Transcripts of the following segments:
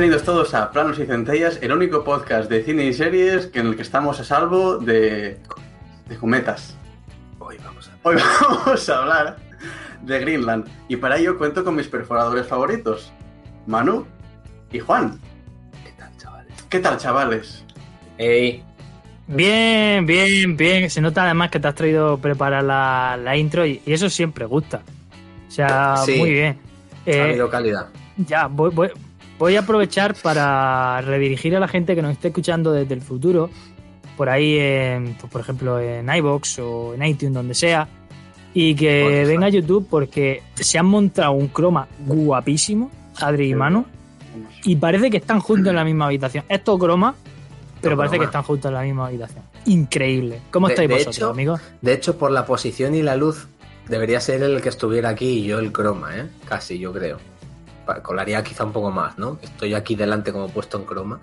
bienvenidos todos a Planos y Centellas, el único podcast de cine y series que en el que estamos a salvo de, de cometas. Hoy vamos a... Hoy vamos a hablar de Greenland y para ello cuento con mis perforadores favoritos, Manu y Juan. ¿Qué tal, chavales? ¿Qué tal, chavales? Ey, Bien, bien, bien. Se nota además que te has traído preparar la, la intro y, y eso siempre gusta. O sea, Sí. muy bien. ha Eh, habido calidad. ya, voy, voy- voy a aprovechar para redirigir a la gente que nos esté escuchando desde el futuro, por ahí, en, pues, por ejemplo, en iBox o en iTunes, donde sea, y que venga a YouTube porque se han montado un croma guapísimo, Adri y Manu, y parece que están juntos en la misma habitación. Es todo croma, pero parece que están juntos en la misma habitación. Increíble. ¿Cómo De- estáis de vosotros, hecho- amigos? De hecho, por la posición y la luz, debería ser el que estuviera aquí y yo el croma, ¿eh? Casi, yo creo. Colaría quizá un poco más, ¿no? Estoy aquí delante como puesto en croma.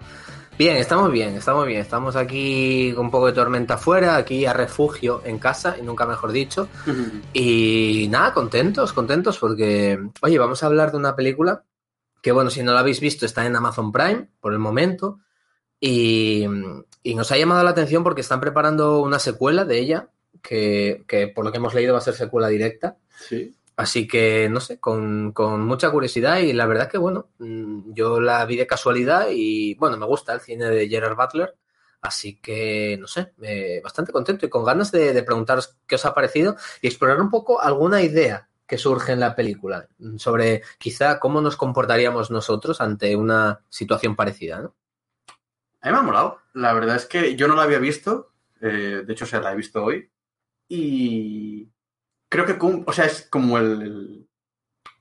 Bien, estamos bien, estamos bien. Estamos aquí con un poco de tormenta afuera, aquí a refugio en casa, y nunca mejor dicho. Y nada, contentos, contentos porque, oye, vamos a hablar de una película que, bueno, si no la habéis visto, está en Amazon Prime por el momento. Y, y nos ha llamado la atención porque están preparando una secuela de ella, que, que por lo que hemos leído va a ser secuela directa. Sí. Así que, no sé, con, mucha curiosidad y la verdad que, bueno, mm, yo la vi de casualidad y, bueno, me gusta el cine de Gerard Butler. Así que, no sé, eh, bastante contento y con ganas de, preguntaros qué os ha parecido y explorar un poco alguna idea que surge en la película sobre quizá cómo nos comportaríamos nosotros ante una situación parecida, ¿no? A mí me ha molado. La verdad es que yo no la había visto. eh, de hecho, o la he visto hoy. Y creo que, o sea, es como el, el-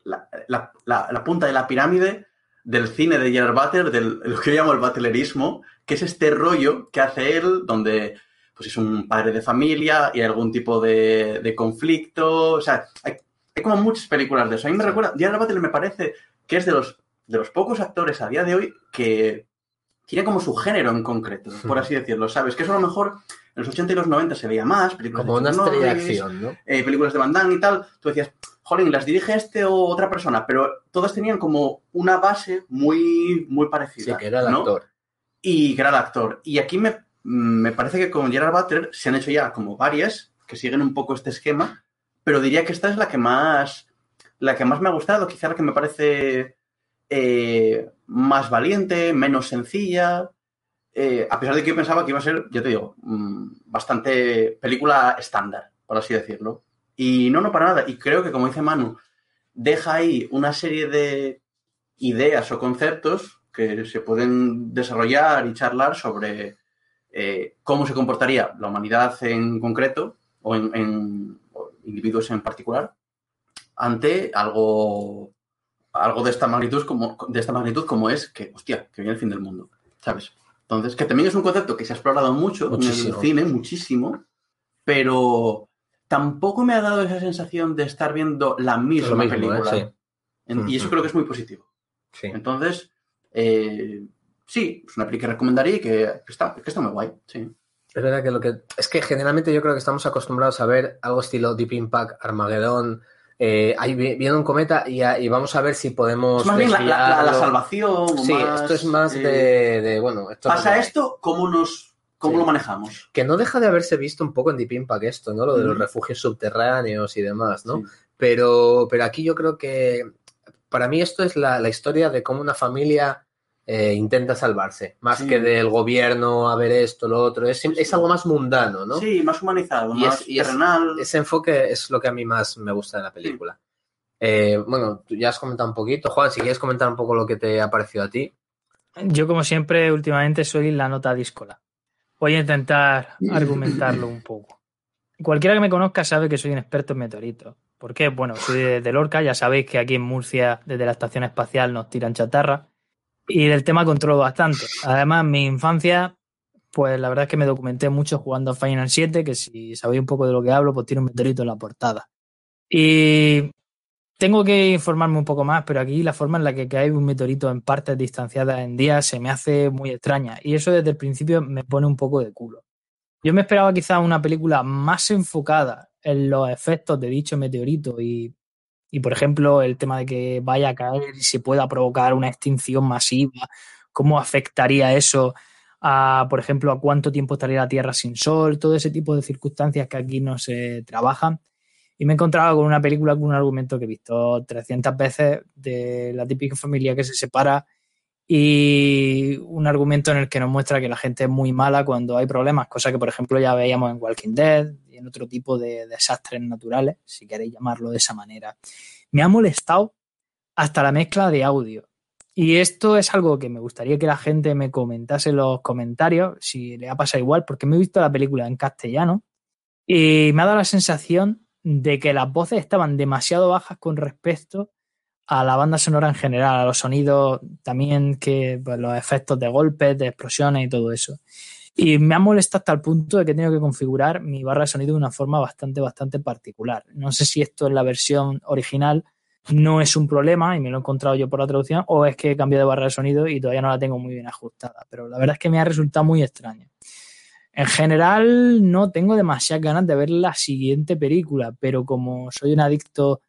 la, la- la- la punta de la pirámide del cine de Gerard Butler, del lo que yo llamo el butlerismo, que es este rollo que hace él, donde pues es un padre de familia y hay algún tipo de, de conflicto. O sea, hay, hay como muchas películas de eso. A mí me Sí. recuerda, Gerard Butler me parece que es de los, de los pocos actores a día de hoy que tiene como su género en concreto, por así decirlo, ¿sabes? Que eso a lo mejor en los 80 y los 90 se veía más, películas Como de una estrella de acción, ¿no? eh, películas de Van Damme y tal, tú decías, jolín, las dirige este o otra persona, pero todas tenían como una base muy, muy Sí, parecida. que era el ¿no? actor. Y que era el actor. Y aquí me, me parece que con Gerard Butler se han hecho ya como varias que siguen un poco este esquema, pero diría que esta es la que más, la que más me ha gustado, quizá la que me parece eh, más valiente, menos sencilla. Eh, a pesar de que yo pensaba que iba a ser, yo te digo, mm, bastante película estándar, por así decirlo. Y no, no para nada. Y creo que, como dice Manu, deja ahí una serie de ideas o conceptos que se pueden desarrollar y charlar sobre eh, cómo se comportaría la humanidad en concreto o en, individuos en particular ante algo algo de esta magnitud como de esta magnitud como es que hostia que viene el fin del mundo sabes entonces que también es un concepto que se ha explorado mucho Muchísimo. en el cine muchísimo pero tampoco me ha dado esa sensación de estar viendo la misma ¿eh? película Sí. En- y eso creo que es muy positivo Sí. entonces, eh, sí, es una peli que recomendaría y que, que está, que está muy guay. Sí. Es verdad que lo que. Es que generalmente yo creo que estamos acostumbrados a ver algo estilo Deep Impact, Armageddon. Eh, ahí vi- viene un cometa y, vamos a ver si podemos. Es más bien la, la- salvación. Sí, más, esto es más eh, de, de, Bueno, esto Pasa no- esto, ¿cómo, nos, cómo Sí. lo manejamos? Que no deja de haberse visto un poco en Deep Impact esto, ¿no? Lo de los refugios subterráneos y demás, ¿no? Sí. Pero, pero aquí yo creo que para mí esto es la, la historia de cómo una familia eh, intenta salvarse, más Sí. que del gobierno a ver esto, lo otro. Es, es algo más mundano, ¿no? Sí, más humanizado, Y es- más y es-. Ese enfoque es lo que a mí más me gusta de la película. Eh, bueno, tú ya has comentado un poquito. Juan, si quieres comentar un poco lo que te ha parecido a ti. Yo, como siempre, últimamente soy la nota díscola. Voy a intentar argumentarlo un poco. Cualquiera que me conozca sabe que soy un experto en meteoritos. ¿Por qué? Bueno, soy de, de Lorca, ya sabéis que aquí en Murcia, desde la estación espacial, nos tiran chatarra. Y del tema controlo bastante. Además, mi infancia, pues la verdad es que me documenté mucho jugando a Final 7, que si sabéis un poco de lo que hablo, pues tiene un meteorito en la portada. Y tengo que informarme un poco más, pero aquí la forma en la que cae un meteorito en partes distanciadas en días se me hace muy extraña. Y eso desde el principio me pone un poco de culo. Yo me esperaba quizás una película más enfocada en los efectos de dicho meteorito y Y por ejemplo, el tema de que vaya a caer y se pueda provocar una extinción masiva, cómo afectaría eso a, por ejemplo, a cuánto tiempo estaría la Tierra sin sol, todo ese tipo de circunstancias que aquí no se trabajan. Y me he encontrado con una película con un argumento que he visto 300 veces de la típica familia que se separa y un argumento en el que nos muestra que la gente es muy mala cuando hay problemas, cosa que por ejemplo ya veíamos en Walking Dead en otro tipo de desastres naturales, si queréis llamarlo de esa manera. Me ha molestado hasta la mezcla de audio. Y esto es algo que me gustaría que la gente me comentase en los comentarios, si le ha pasado igual, porque me he visto la película en castellano y me ha dado la sensación de que las voces estaban demasiado bajas con respecto a la banda sonora en general, a los sonidos también, que pues, los efectos de golpes, de explosiones y todo eso. Y me ha molestado hasta el punto de que he tenido que configurar mi barra de sonido de una forma bastante, bastante particular. No sé si esto en la versión original no es un problema y me lo he encontrado yo por la traducción, o es que he cambiado de barra de sonido y todavía no la tengo muy bien ajustada. Pero la verdad es que me ha resultado muy extraño. En general, no tengo demasiadas ganas de ver la siguiente película, pero como soy un adicto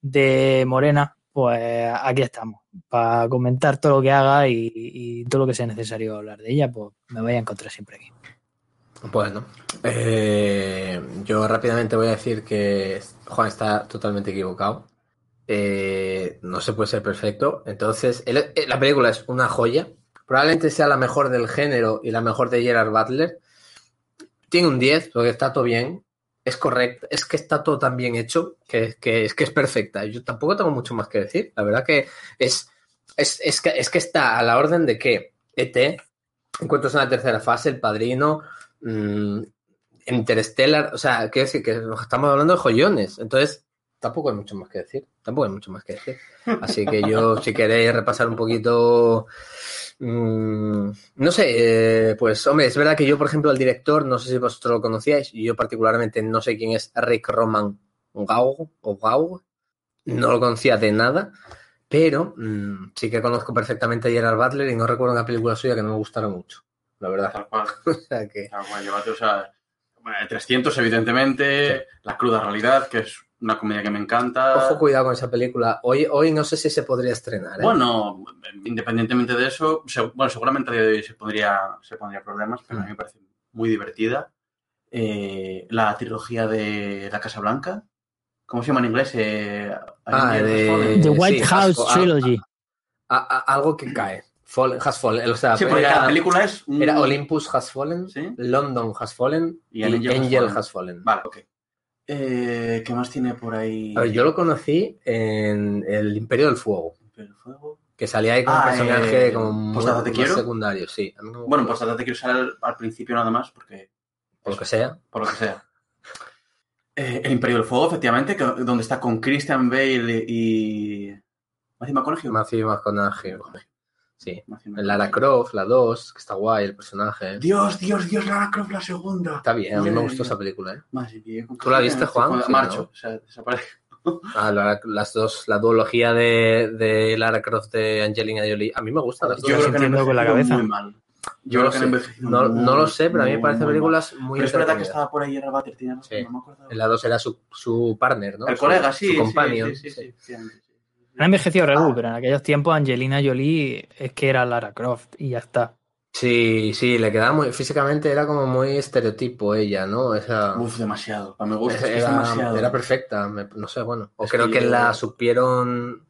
de Morena, pues aquí estamos, para comentar todo lo que haga y, todo lo que sea necesario hablar de ella, pues me voy a encontrar siempre aquí. Bueno, eh, yo rápidamente voy a decir que Juan está totalmente equivocado. Eh, no se puede ser perfecto. Entonces, eh, la película es una joya. Probablemente sea la mejor del género y la mejor de Gerard Butler. Tiene un 10, porque está todo bien es correcto, es que está todo tan bien hecho que, es que es perfecta. Yo tampoco tengo mucho más que decir. La verdad que es, es, que, es que está a la orden de que ET, Encuentros en la tercera fase, El Padrino, mmm, Interstellar, o sea, quiero decir que estamos hablando de joyones. Entonces, tampoco hay mucho más que decir. Tampoco hay mucho más que decir. Así que yo, si queréis repasar un poquito Mm, no sé, eh, pues hombre, es verdad que yo, por ejemplo, al director, no sé si vosotros lo conocíais, y yo particularmente no sé quién es Rick Roman Gau o Gau, no lo conocía de nada, pero mm, sí que conozco perfectamente a Gerard Butler y no recuerdo una película suya que no me gustara mucho, la verdad. Tal cual. o sea que... o sea, 300 evidentemente, La cruda realidad, que es una comedia que me encanta. Ojo, cuidado con esa película. Hoy, hoy no sé si se podría estrenar. ¿eh? Bueno, independientemente de eso, bueno, seguramente a día de hoy se pondría, se pondría problemas, pero a mí me parece muy divertida. Eh, la trilogía de La Casa Blanca. ¿Cómo se llama en inglés? Eh, ah, de... The White House Trilogy. algo que cae. has fallen. O sea, sí, porque la película es. Era Olympus Has Fallen, London Has Fallen y, Angel, has, fallen. Vale, ok. Eh, ¿Qué más tiene por ahí? yo lo conocí en El Imperio del Fuego. ¿Imperio del Fuego? Que salía ahí como un personaje eh, como te quiero? secundario, sí. Bueno, pues te quiero salir al, principio nada más porque... Por lo que sea. Por lo que sea. Eh, el Imperio del Fuego, efectivamente, donde está con Christian Bale y... Matthew McConaughey. Matthew McConaughey. Sí. Lara Croft, la 2, que está guay el personaje. Dios, Dios, Dios, Lara Croft, la segunda. Está bien, a mí me gustó esa película. ¿eh? Más, ¿Tú la viste, Juan? Marcho, o sea, desaparece. Ah, las dos, la duología de, de, Lara Croft de Angelina Jolie. A mí me gusta las dos. Yo creo que entiendo con la cabeza. Muy mal. Yo no, sé. no, no, lo sé, pero a mí me parecen películas muy Pero es verdad que estaba por ahí Gerard Butler, no me acuerdo. En la 2 era su, su partner, ¿no? El colega, sí. Su companion. sí, sí, sí ha envejecido Regu, pero en aquellos tiempos Angelina Jolie es que era Lara Croft y ya está. Sí, sí, le quedaba muy. Físicamente era como muy estereotipo ella, ¿no? Esa, Uf, demasiado. Me gusta, era, demasiado. Era perfecta, no sé, bueno. O creo que, la supieron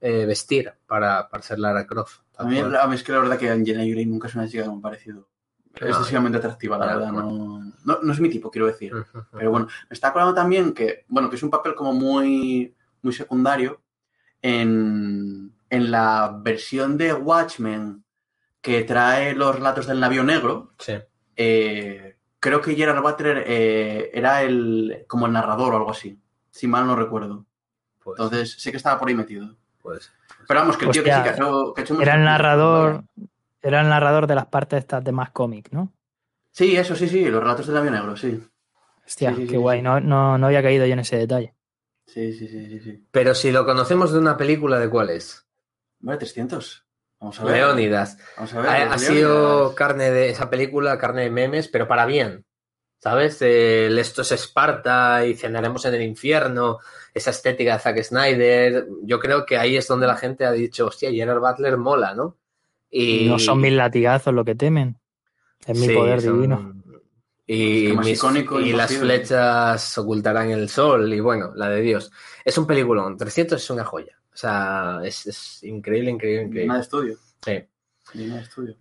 eh, vestir para, para ser Lara Croft. A mí, a mí, es que la verdad que Angelina Jolie nunca es una chica que me ha parecido excesivamente atractiva, la verdad. No, no, es mi tipo, quiero decir. Pero bueno, me está acordando también que, bueno, que es un papel como muy, muy secundario en, la versión de Watchmen que trae los relatos del navío negro, eh, creo que Gerard Butler eh, era el como el narrador o algo así, si mal no recuerdo. Entonces, sé que estaba por ahí metido. Pues, Pero vamos, que el tío que sí que ha hecho, Era el narrador, era el narrador de las partes estas de más cómic, ¿no? Sí, eso sí, sí, los relatos del navío negro, sí. Hostia, qué guay, no, no, no había caído yo en ese detalle. Sí, sí, sí, sí, Pero si lo conocemos de una película, ¿de cuál es? Vale, 300. Vamos a ver. Leónidas. Vamos a ver. Ha, sido carne de esa película, carne de memes, pero para bien. ¿Sabes? El esto es Esparta y cenaremos en el infierno, esa estética de Zack Snyder. Yo creo que ahí es donde la gente ha dicho, hostia, Gerard Butler mola, ¿no? Y no son mis latigazos lo que temen. Es mi Sí, poder son- divino. Y, mis- icónico y las flechas ocultarán el sol y bueno, la de Dios. Es un peliculón, 300 es una joya. O sea, es, es increíble, increíble, increíble. de estudio. Sí. Digna de estudio.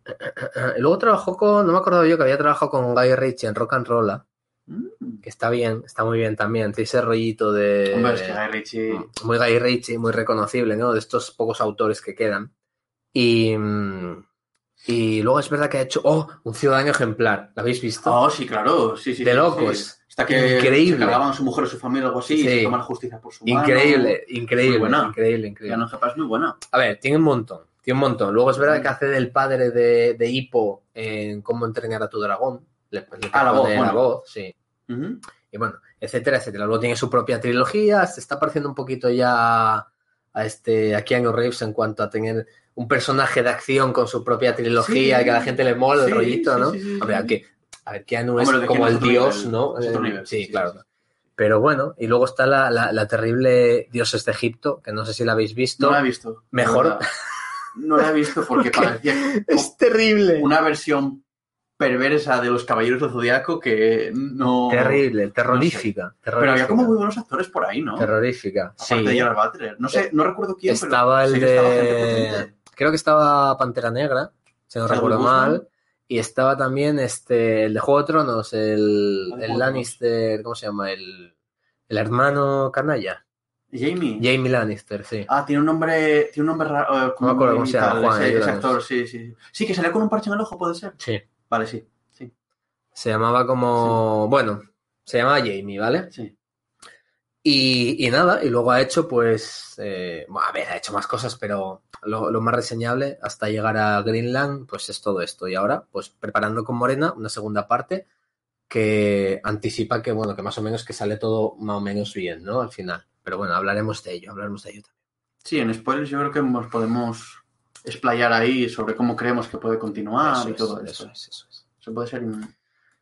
Y luego trabajó con, no me acuerdo yo que había trabajado con Guy Ritchie en Rock and Roll, Mm. que está bien, está muy bien también. Tiene ese rollito de... Hombre, es que Guy Ritchie... muy Guy Ritchie, muy reconocible, ¿no? De estos pocos autores que quedan. Y, mm, y luego es verdad que ha hecho, oh, un ciudadano ejemplar. ¿Lo habéis visto? Oh, sí, claro. Sí, sí, De sí, locos. sí. Hasta que Increíble. se cargaban a su mujer o su familia o algo así y Sí. se toman la justicia por su mano. increíble, increíble, Muy buena. increíble, increíble. Reeves es muy buena. A ver, tiene un montón, tiene un montón. Luego es verdad que hace del padre de, de Hippo en Cómo entrenar a tu dragón. Le, le Ah, la voz, la voz, sí. Y bueno, etcétera, etcétera. Luego tiene su propia trilogía, se está pareciendo un poquito ya a este a Keanu Reeves en cuanto a tener un personaje de acción con su propia trilogía Sí. y que a la gente le mola el rollito, sí, ¿no? Hombre, aunque, a ver, Keanu Hombre, es como el dios, nivel, ¿no? Eh, nivel, sí, claro. sí. Pero bueno, y luego está la, la- la terrible Dioses de Egipto, que no sé si la habéis visto. No la he visto. Mejor. la verdad. No la he visto porque parecía Es terrible. una versión perversa de los Caballeros del Zodiaco que no... Terrible, terrorífica. Pero había como muy buenos actores por ahí, ¿no? Terrorífica. Aparte sí. de Gerard Butler. No sé, no recuerdo quién, estaba pero el gente de. Creo que estaba Pantera Negra, si no recuerdo mal. Y estaba también este, el de Juego de Tronos, el, el Lannister, ¿cómo se llama? El, el hermano canalla. Jamie. Jamie Lannister, sí. Ah, tiene un nombre, tiene un nombre raro. eh, No me acuerdo cómo se llama, Juan, ese, ese actor, sí, sí. Sí, que salió con un parche en el ojo, puede ser. Sí. Vale, sí, sí, Se llamaba como. Bueno, se llamaba Jamie, ¿vale? sí. Y, y nada, y luego ha hecho, pues, eh, a ver, ha hecho más cosas, pero lo, lo más reseñable hasta llegar a Greenland, pues es todo esto. Y ahora, pues preparando con Morena una segunda parte que anticipa que, bueno, que más o menos que sale todo más o menos bien, ¿no? Al final. Pero bueno, hablaremos de ello, hablaremos de ello también. Sí, en spoilers yo creo que nos podemos explayar ahí sobre cómo creemos que puede continuar Eso y es, todo eso es, eso es. Eso puede ser,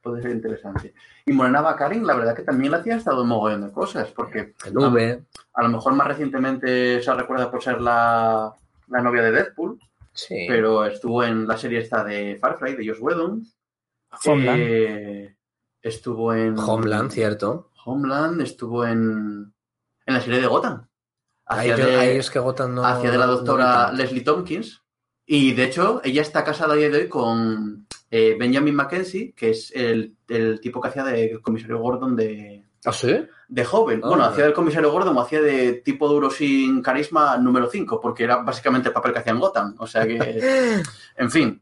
puede ser interesante. Y Morena Baccarin, la verdad que también le hacía estado un mogollón de cosas, porque V, a lo mejor más recientemente se recuerda por ser la, la novia de Deadpool, sí. pero estuvo en la serie esta de Firefly, de Joss Whedon. Homeland. Eh, estuvo en... Homeland, cierto. Homeland, estuvo en, en la serie de Gotham. Ahí, Hacía yo- de, ahí es que Gotham no. hacía de la no- no doctora tanto. Leslie Tompkins. Y de hecho, ella está casada a día de hoy con eh, Benjamin Mackenzie, que es el, el tipo que hacía del comisario Gordon de, ¿Ah, sí? de joven. Ah. Bueno, hacía del comisario Gordon o hacía de tipo duro sin carisma número 5, porque era básicamente el papel que hacía en Gotham. O sea que, en fin,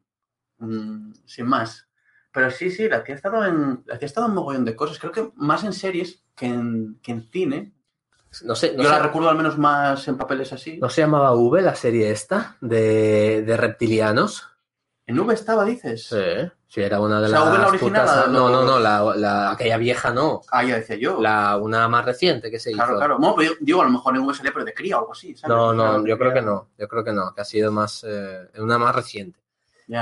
mm, sin más. Pero sí, sí, la tía ha estado en, la tía ha estado en mogollón de cosas. Creo que más en series que en, que en cine. No sé, no Yo la recuerdo al menos más en papeles así. ¿No se llamaba V la serie esta de, de reptilianos? En V estaba, dices. Sí, sí, era una de O sea, las V la original, putas- No, no, no, la, la- aquella vieja no. Ah, ya decía yo. La, una más reciente que se Claro, hizo. claro. Pero yo- digo, a lo mejor en V salía, pero de cría o algo así. ¿sabes? No, no, yo creo que no. Yo creo que no, que ha sido más eh, una más reciente.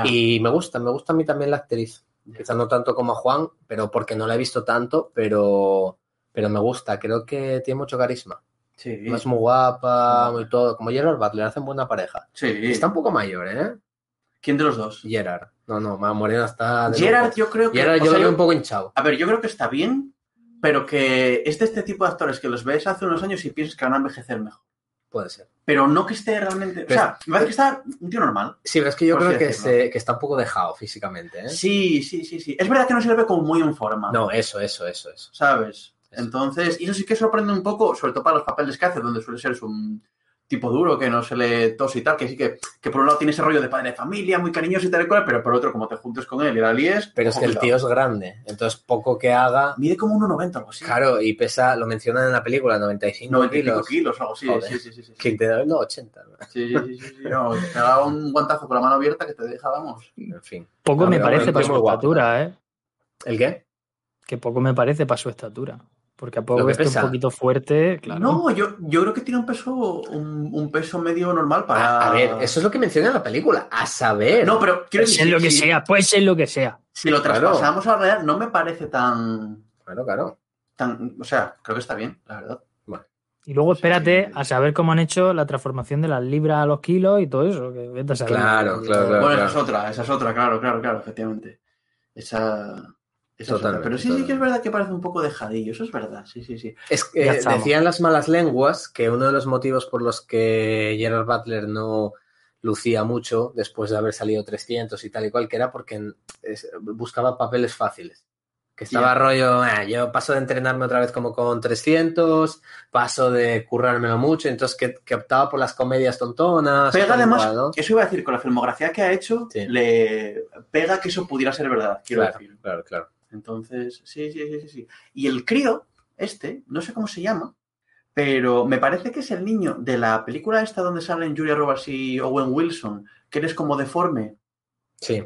Y me gusta, me gusta a mí también la actriz. Quizá no tanto como a Juan, pero porque no la he visto tanto, pero, pero me gusta. Creo que tiene mucho carisma. Sí. Es muy guapa, muy todo. Como Gerard Butler, hacen buena pareja. Sí. Está un poco mayor, ¿eh? ¿Quién de los dos? Gerard. No, no, más Morena está. Gerard, yo creo que. Gerard o yo sea, lo veo un poco hinchado. A ver, yo creo que está bien, pero que es de este tipo de actores que los ves hace unos años y piensas que van a envejecer mejor. Puede ser. Pero no que esté realmente. O Pero- sea, me parece que está un tío normal. Sí, pero es que yo creo que, se- que está un poco dejado físicamente, ¿eh? Sí, sí, sí, sí. Es verdad que no se le ve como muy en forma. No, eso, eso, eso, eso. ¿Sabes? Entonces, y eso sí que sorprende un poco, sobre todo para los papeles que hace, donde suele ser un tipo duro, que no se le tos y tal, que sí que, que por un lado tiene ese rollo de padre de familia, muy cariñoso y tal y cual, pero por otro, como te juntes con él y la líes... Pero es que el tío es grande, entonces poco que haga. Mide como 1,90 o algo así. Claro, y pesa, lo mencionan en la película, 95 90 y pico kilos. kilos o algo así. Joder. Sí, sí, sí. sí. Que te da no, 80. ¿no? Sí, sí, sí, sí, no, te daba un guantazo con la mano abierta que te deja, vamos. En fin. Poco me parece para su estatura, ¿eh? ¿El qué? Que poco me parece para su estatura. Porque a poco esté pesa. un poquito fuerte, claro. No, yo, yo creo que tiene un peso, un, un peso medio normal para. A, a ver, eso es lo que menciona en la película. A saber. No, pero quiero Puede ser decir, lo que si, sea, puede ser lo que sea. si lo Claro. traspasamos a la realidad, no me parece tan, Claro, claro. tan. O sea, creo que está bien, la verdad. Y luego Sí, espérate sí. a saber cómo han hecho la transformación de las libras a los kilos y todo eso. Que vete a saber. Claro, claro, claro. bueno, esa es otra, esa es otra, claro, claro, claro, efectivamente. Esa. Esa es otra. Totalmente, Pero sí, sí que es verdad que parece un poco dejadillo, eso es verdad, sí, sí, sí. Es que eh, decían las malas lenguas que uno de los motivos por los que Gerard Butler no lucía mucho después de haber salido 300 y tal y cual, que era porque es- buscaba papeles fáciles. Que estaba rollo, "Ah, yo paso de entrenarme otra vez como con 300, paso de currármelo mucho, entonces que, que optaba por las comedias tontonas. Pega además, cual, ¿no? eso iba a decir, con la filmografía que ha hecho, Sí. le pega que eso pudiera ser verdad, quiero Claro, decir. claro, claro. Entonces, sí, sí, sí, sí, sí. Y el crío, este, no sé cómo se llama, pero me parece que es el niño de la película esta donde salen Julia Roberts y Owen Wilson, que eres como deforme. Sí.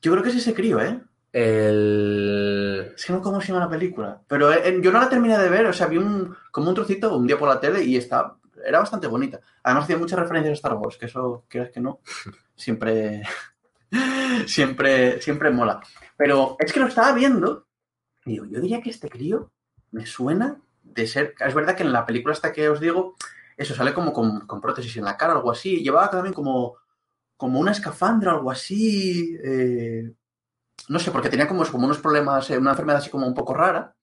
Yo creo que es ese crío, ¿eh? El... Es que no sé cómo se llama la película. Pero eh, yo no la terminé de ver, o sea, vi un, como un trocito un día por la tele y está, era bastante bonita. Además hacía muchas referencias a Star Wars, que eso, quieras que no, siempre, siempre, siempre mola. Pero es que lo estaba viendo y digo, yo diría que este crío me suena de ser... Es verdad que en la película hasta que os digo, eso sale como con, con prótesis en la cara, algo así. Llevaba también como, como una escafandra, algo así. eh, no sé, porque tenía como, como unos problemas, eh, una enfermedad así como un poco rara.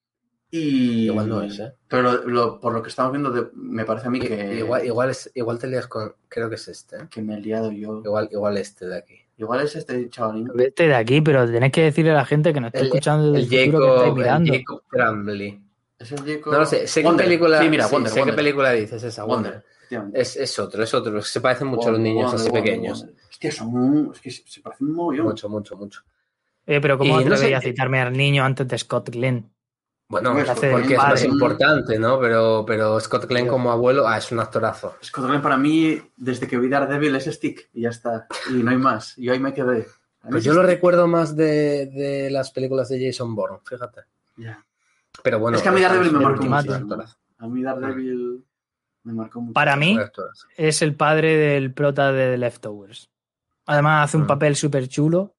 Y... Igual no es, ¿eh? Pero lo- lo- por lo que estamos viendo, de- me parece a mí que, Igual, igual, es, igual te lías con... Creo que es este, ¿eh? que me he liado yo. Igual, igual este de aquí. Igual es este chavalín. Vete de aquí, pero tenés que decirle a la gente que nos está El- escuchando desde El el, futuro que Jacob, estáis el mirando. Jacob Tremblay. Es el Jacob- No lo sé, sé Wonder. qué película. Sí, mira, sí, Wonder, sé Wonder. qué película dices esa, Wonder. Es, es otro, es otro. Se parecen mucho a los niños Wonder, así Wonder, pequeños. Wonder. Hostia, son... Es que se, parecen un mogollón. Mucho, mucho, mucho. Eh, pero ¿cómo Y no atrevería sé- a citarme al niño antes de Scott Glenn? Bueno, Pues hace porque es más importante, ¿no? Pero, pero Scott Glenn como abuelo, ah, es un actorazo. Scott Glenn para mí, desde que vi Daredevil, es Stick y ya está. Y no hay más. Y ahí me quedé. Pues es yo lo recuerdo más de, de las películas de Jason Bourne, fíjate. Ya. Pero bueno. Es que a mí Daredevil me marcó mucho. actorazo. A mí Daredevil me marcó mucho. Para mí, es el padre del prota de The Leftovers. Además, hace un Mm. papel súper chulo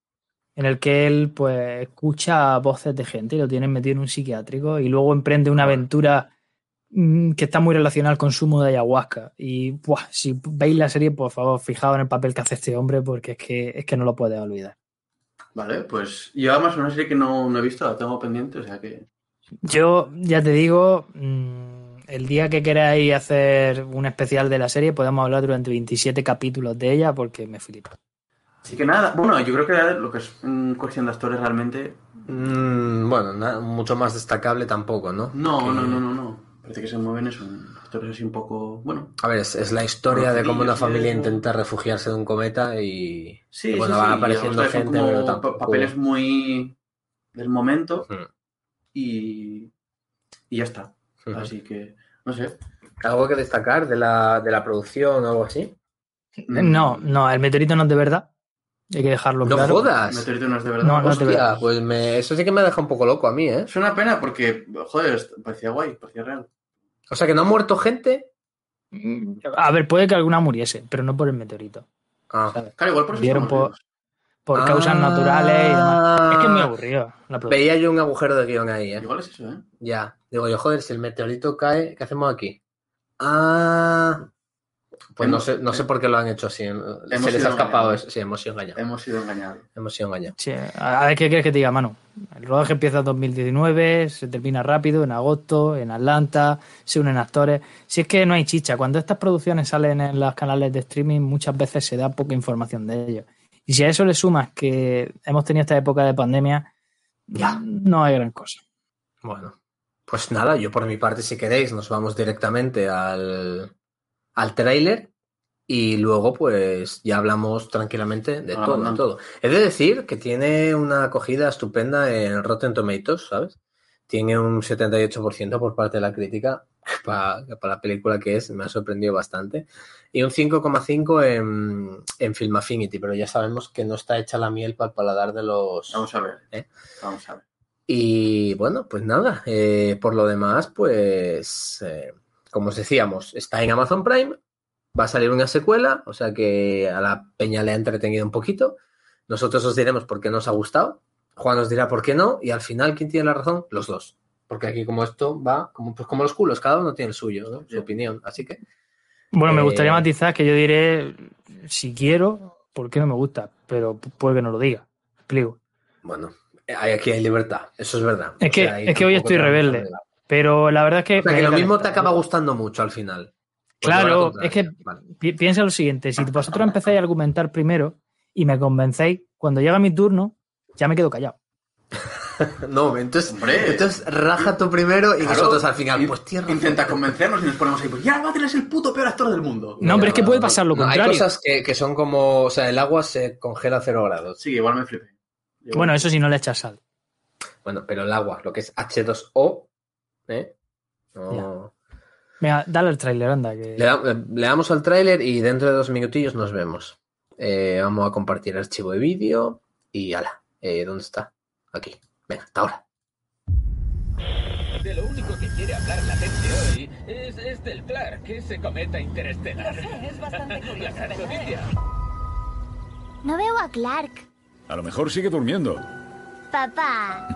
en el que él pues escucha voces de gente y lo tienen metido en un psiquiátrico y luego emprende una Joder. aventura mm, que está muy relacionada al consumo de ayahuasca. Y buah, si veis la serie, por favor, fijaos en el papel que hace este hombre porque es que, es que no lo puedes olvidar. Vale, pues yo además una serie que no, no he visto, la tengo pendiente, o sea que... Yo ya te digo, mm, el día que queráis hacer un especial de la serie, podemos hablar durante 27 capítulos de ella porque me flipa. Así que nada, bueno, yo creo que lo que es en cuestión de actores realmente... Mm, bueno, na- mucho más destacable tampoco, ¿no? No, Que- no, no, no, no. Parece que se mueven son actores así un poco... Bueno, A ver, es, es la historia de cómo una familia eso. intenta refugiarse de un cometa y, sí, y bueno, sí, van sí, apareciendo gente, como pero tampoco... papeles muy del momento Mm. y, y ya está. Ujú. Así que, no sé. ¿Algo que destacar de la, de la producción o algo así? No, no, el meteorito no es de verdad. Hay que dejarlo No claro. jodas. Meteorito no es de verdad. No, no es de Hostia, verdad. pues me, eso sí que me ha dejado un poco loco a mí, ¿eh? Es una pena porque, joder, parecía guay, parecía real. O sea, que no ha muerto gente. A ver, puede que alguna muriese, pero no por el meteorito. Ah. ¿sabes? Claro, igual por eso por-. Por causas naturales y demás. Es que es muy Ah. aburrido la. Veía yo un agujero de guion ahí, ¿eh? Igual es eso, ¿eh? Ya. Digo yo, joder, si el meteorito cae, ¿qué hacemos aquí? Ah. Pues no sé, no sé por qué lo han hecho así. Se les ha escapado eso. Sí, hemos sido engañados. Hemos sido engañados. Hemos sido engañados. Sí, a ver, ¿qué quieres que te diga, Manu? El rodaje empieza en 2019, se termina rápido, en agosto, en Atlanta, se unen actores. Si es que no hay chicha, cuando estas producciones salen en los canales de streaming, muchas veces se da poca información de ellos. Y si a eso le sumas que hemos tenido esta época de pandemia, ya no hay gran cosa. Bueno, pues nada, yo por mi parte, si queréis, nos vamos directamente al, al tráiler y luego pues ya hablamos tranquilamente de Ah, todo, no. de todo. He de decir que tiene una acogida estupenda en Rotten Tomatoes, ¿sabes? Tiene un 78% por parte de la crítica para, para la película que es, me ha sorprendido bastante. Y un 5,5 en, en Film Affinity, pero ya sabemos que no está hecha la miel para el paladar de los... Vamos a ver. ¿Eh? Vamos a ver. Y bueno, pues nada, eh, por lo demás, pues eh, como os decíamos, está en Amazon Prime, va a salir una secuela, o sea que a la peña le ha entretenido un poquito. Nosotros os diremos por qué nos ha gustado, Juan nos dirá por qué no, y al final, ¿quién tiene la razón? Los dos. Porque aquí como esto va, como, pues como los culos, cada uno tiene el suyo, ¿no? su opinión. Así que... Bueno, me gustaría Eh, matizar que yo diré, si quiero, por qué no me gusta, pero puede que no lo diga. Explico. Bueno, hay- aquí hay libertad, eso es verdad. Es que- es que hoy estoy rebelde. Pero la verdad es que... O sea, que lo mismo te acaba gustando mucho al final. Pues Claro, es que- Vale. Pi- Piensa lo siguiente, si vosotros empezáis a argumentar primero y me convencéis, cuando llega mi turno, ya me quedo callado. No, entonces, Hombre. entonces raja tú primero y Claro, nosotros al final, in- pues tierra. Intenta convencernos y nos ponemos ahí, pues ya, Batel es el puto peor actor del mundo. No, hombre, es que puede pasar lo No, contrario. Hay cosas que, que son como, o sea, el agua se congela a cero grados. Sí, igual me flipé. Igual. Bueno, eso si no le echas sal. Bueno, pero el agua, lo que es H2O, ¿eh? No. Venga, dale al tráiler, anda. Que... Le, da- le damos al tráiler y dentro de dos minutillos nos vemos. Eh, vamos a compartir archivo de vídeo y ala. Eh, ¿Dónde está? Aquí. Venga, hasta ahora. De lo único que quiere hablar la gente hoy es, es del Clark, ese cometa interestelar. Es bastante curioso, La. No veo a Clark. A lo mejor sigue durmiendo. Papá.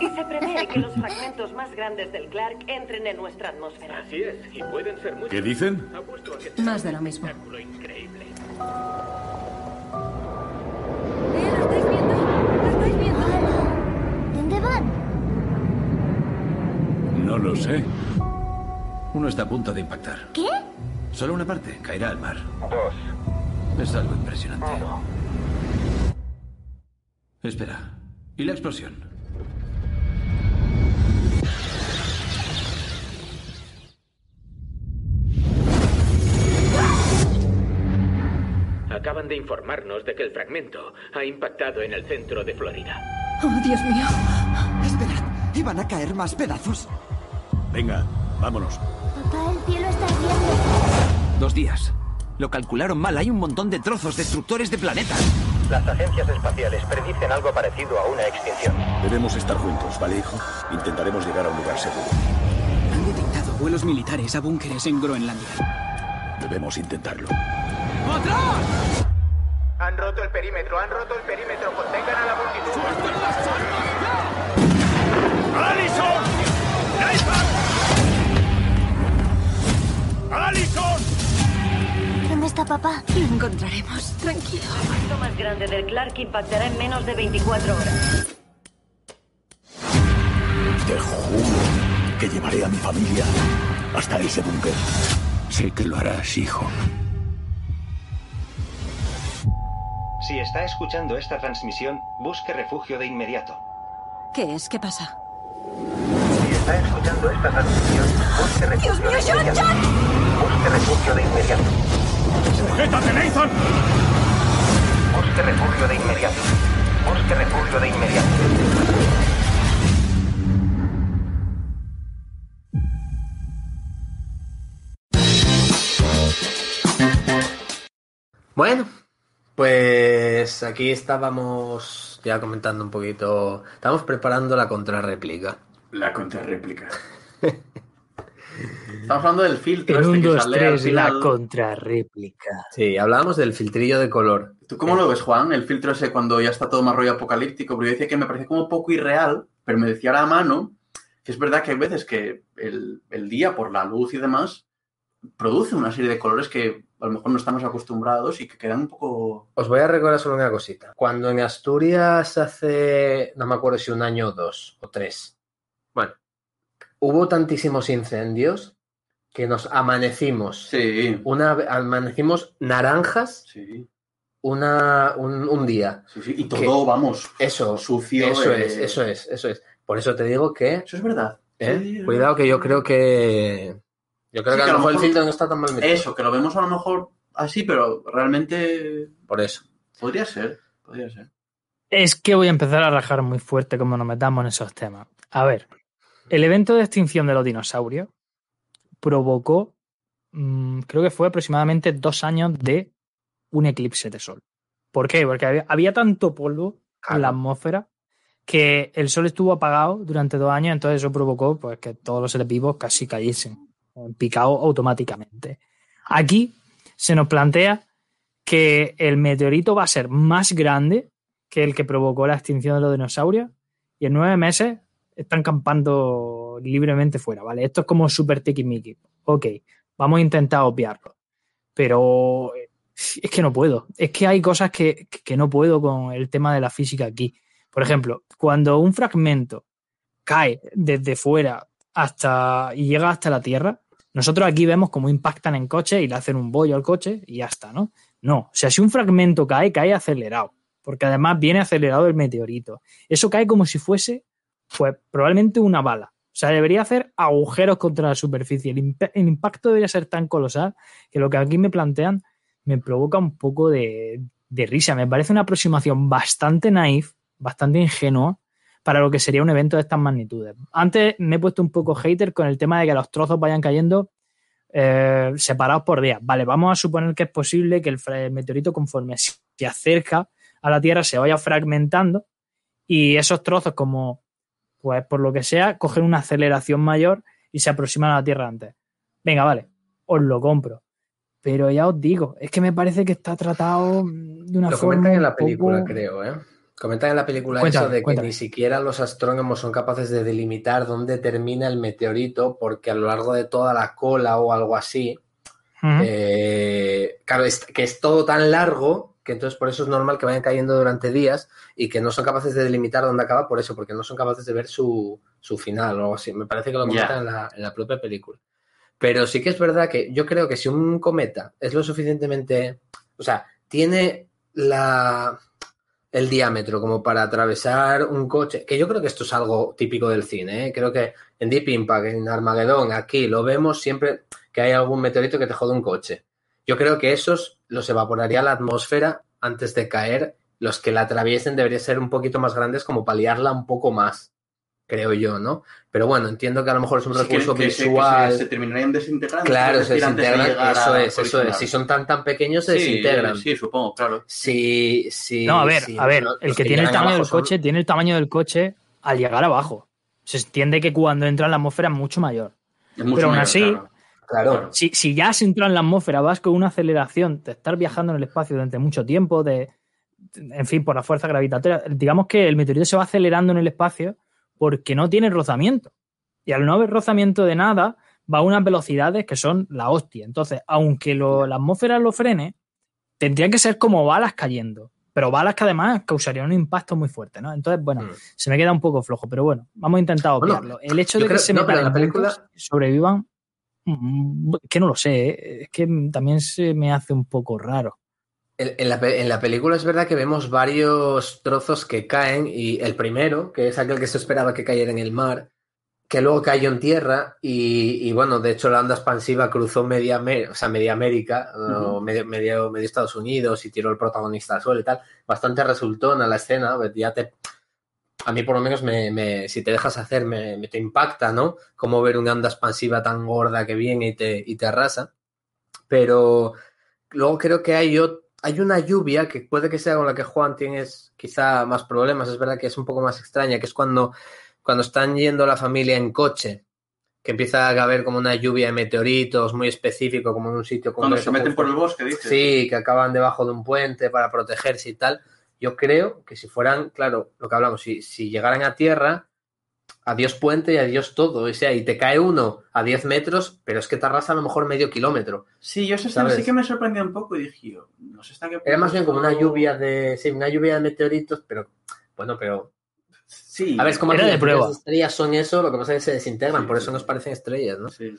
Y se prevé que los fragmentos más grandes del Clark entren en nuestra atmósfera. Así es, y pueden ser muchos. ¿Qué dicen? Apuesto a que será Más de un lo mismo. increíble. ¿Eh, ¿Lo estáis viendo? ¿Lo estáis viendo? ¿Dónde van? No lo sé. Uno está a punto de impactar. ¿Qué? Solo una parte caerá al mar. Dos. Es algo impresionante. Espera. ¿Y la explosión? Acaban de informarnos de que el fragmento ha impactado en el centro de Florida. Oh, Dios mío. Esperad, ¿iban a caer más pedazos? Venga, vámonos. Papá, el cielo está ardiendo. Dos días. Lo calcularon mal, hay un montón de trozos destructores de planetas. Las agencias espaciales predicen algo parecido a una extinción. Debemos estar juntos, ¿vale, hijo? Intentaremos llegar a un lugar seguro. Han detectado vuelos militares a búnkeres en Groenlandia. Debemos intentarlo. ¡Atrás! Han roto el perímetro, han roto el perímetro. Contengan a la multitud. ¡Alison! Está papá? Lo encontraremos. Tranquilo. El fragmento más grande del Clark impactará en menos de 24 horas. Te juro que llevaré a mi familia hasta ese búnker. Sé que lo harás, hijo. Si está escuchando esta transmisión, busque refugio de inmediato. ¿Qué es? ¿Qué pasa? Si está escuchando esta transmisión, busque refugio de inmediato. Busque refugio de inmediato. ¡Sujétate, Nathan! Busque refugio de inmediato. Busque refugio de inmediato. Bueno, pues aquí estábamos ya comentando un poquito. Estábamos preparando la contrarréplica. La contrarréplica. Estamos hablando del filtro En este un, que dos, sale al tres, la contrarréplica. Sí, hablábamos del filtrillo de color. ¿Tú cómo lo ves, Juan? El filtro ese cuando ya está todo más rollo apocalíptico. Porque yo decía que me parecía como poco irreal, pero me decía ahora a mano que es verdad que hay veces que el, el día, por la luz y demás, produce una serie de colores que a lo mejor no estamos acostumbrados y que quedan un poco... Os voy a recordar solo una cosita. Cuando en Asturias hace, no me acuerdo si un año o dos o tres, hubo tantísimos incendios que nos amanecimos. Sí, Una, amanecimos naranjas sí, una, un, un día. sí, sí. Y todo, vamos, Eso, sucio. eso eh, es, eso es, eso es. Por eso te digo que, Eso es verdad. ¿eh? Sí, cuidado que yo creo que, yo creo Sí, que a que lo a lo mejor el mejor- filtro no está tan mal metido. Eso, que lo vemos a lo mejor así, pero realmente Por eso. podría ser, podría ser. Es que voy a empezar a rajar muy fuerte como nos metamos en esos temas. A ver, el evento de extinción de los dinosaurios provocó, mm, creo que fue aproximadamente dos años de un eclipse de sol. ¿Por qué? Porque había, había tanto polvo en la atmósfera que el sol estuvo apagado durante dos años, entonces eso provocó pues, que todos los seres vivos casi cayesen, picados automáticamente. Aquí se nos plantea que el meteorito va a ser más grande que el que provocó la extinción de los dinosaurios y en nueve meses están campando libremente fuera, ¿vale? Esto es como super tiquismiqui. Ok, vamos a intentar obviarlo. Pero es que no puedo. Es que hay cosas que, que no puedo con el tema de la física aquí. Por ejemplo, cuando un fragmento cae desde fuera hasta y llega hasta la Tierra, nosotros aquí vemos cómo impactan en coche y le hacen un bollo al coche y ya está, ¿no? No, o sea, si un fragmento cae, cae acelerado, porque además viene acelerado el meteorito. Eso cae como si fuese, pues, probablemente una bala. O sea, debería hacer agujeros contra la superficie. El, imp- el impacto debería ser tan colosal que lo que aquí me plantean me provoca un poco de, risa. Me parece una aproximación bastante naif, bastante ingenua para lo que sería un evento de estas magnitudes. Antes me he puesto un poco hater con el tema de que los trozos vayan cayendo eh, separados por días. Vale, vamos a suponer que es posible que el, el meteorito, conforme se acerca a la Tierra, se vaya fragmentando y esos trozos, como pues por lo que sea, cogen una aceleración mayor y se aproximan a la Tierra antes. Venga, vale, os lo compro. Pero ya os digo, es que me parece que está tratado de una Lo forma. comentan en la poco- película, creo, ¿eh? Comentan en la película Cuéntame, eso de que cuéntame. ni siquiera los astrónomos son capaces de delimitar dónde termina el meteorito, porque a lo largo de toda la cola o algo así, eh, claro, es, que es todo tan largo que entonces por eso es normal que vayan cayendo durante días y que no son capaces de delimitar dónde acaba por eso, porque no son capaces de ver su, su final o algo así. Me parece que lo comentan en, la, en la propia película. Pero sí que es verdad que yo creo que si un cometa es lo suficientemente, o sea, tiene la el diámetro como para atravesar un coche, que yo creo que esto es algo típico del cine, ¿eh? creo que en Deep Impact, en Armagedón, aquí lo vemos siempre que hay algún meteorito que te jode un coche. Yo creo que esos los evaporaría la atmósfera antes de caer. Los que la atraviesen deberían ser un poquito más grandes como paliarla un poco más, creo yo, ¿no? Pero bueno, entiendo que a lo mejor es un Sí, que- recurso que se- que visual. se, se terminarían desintegrando. Claro, se de desintegran. Eso es, eso es. Si son tan tan pequeños, se Sí, desintegran. Sí, supongo, claro. Si, si, No, a ver, a ver, el que tiene el tamaño del son- coche tiene el tamaño del coche al llegar abajo. Se entiende que cuando entra en la atmósfera es mucho mayor. Es mucho Pero aún mayor, así, claro. Claro. Si, si ya has entrado en la atmósfera, vas con una aceleración de estar viajando en el espacio durante mucho tiempo, de, en fin, por la fuerza gravitatoria, digamos que el meteorito se va acelerando en el espacio porque no tiene rozamiento. Y al no haber rozamiento de nada, va a unas velocidades que son la hostia. Entonces, aunque lo- la atmósfera lo frene, tendrían que ser como balas cayendo. Pero balas que además causarían un impacto muy fuerte, ¿no? Entonces, bueno, Mm. se me queda un poco flojo, pero bueno, vamos a intentar Bueno, obviarlo. el hecho de que se no, metan la película- sobrevivan, que no lo sé, ¿eh? es que también se me hace un poco raro. En, en la, en la película es verdad que vemos varios trozos que caen y el primero, que es aquel que se esperaba que cayera en el mar, que luego cayó en tierra y, y, bueno, de hecho la onda expansiva cruzó media, o sea, media América, o medio, medio, medio Estados Unidos y tiró el protagonista al suelo y tal. Bastante resultona la escena, pues ya te... A mí por lo menos me, me- si te dejas hacer me, me te impacta, ¿no? Como ver una onda expansiva tan gorda que viene y te, y te arrasa. Pero luego creo que hay, hay una lluvia que puede que sea con la que Juan tienes quizá más problemas. Es verdad que es un poco más extraña, que es cuando, cuando están yendo la familia en coche, que empieza a haber como una lluvia de meteoritos muy específico, como en un sitio Cuando concreto, se meten por el bosque, dices. Sí, que acaban debajo de un puente para protegerse y tal. Yo creo que si fueran, claro, lo que hablamos, si, si llegaran a tierra, adiós puente y adiós todo. O sea, y te cae uno a 10 metros, pero es que te arrasa a lo mejor medio kilómetro. Sí, yo ¿Sabes? sí que me sorprendió un poco y dije, yo, no sé hasta qué punto Era más bien como una lluvia de. Sí, una lluvia de meteoritos, pero. Bueno, pero. Sí. A ver, es como Era de las prueba. estrellas son eso, lo que pasa es que se desintegran, Sí, por sí, eso nos sí. parecen estrellas, ¿no? Sí.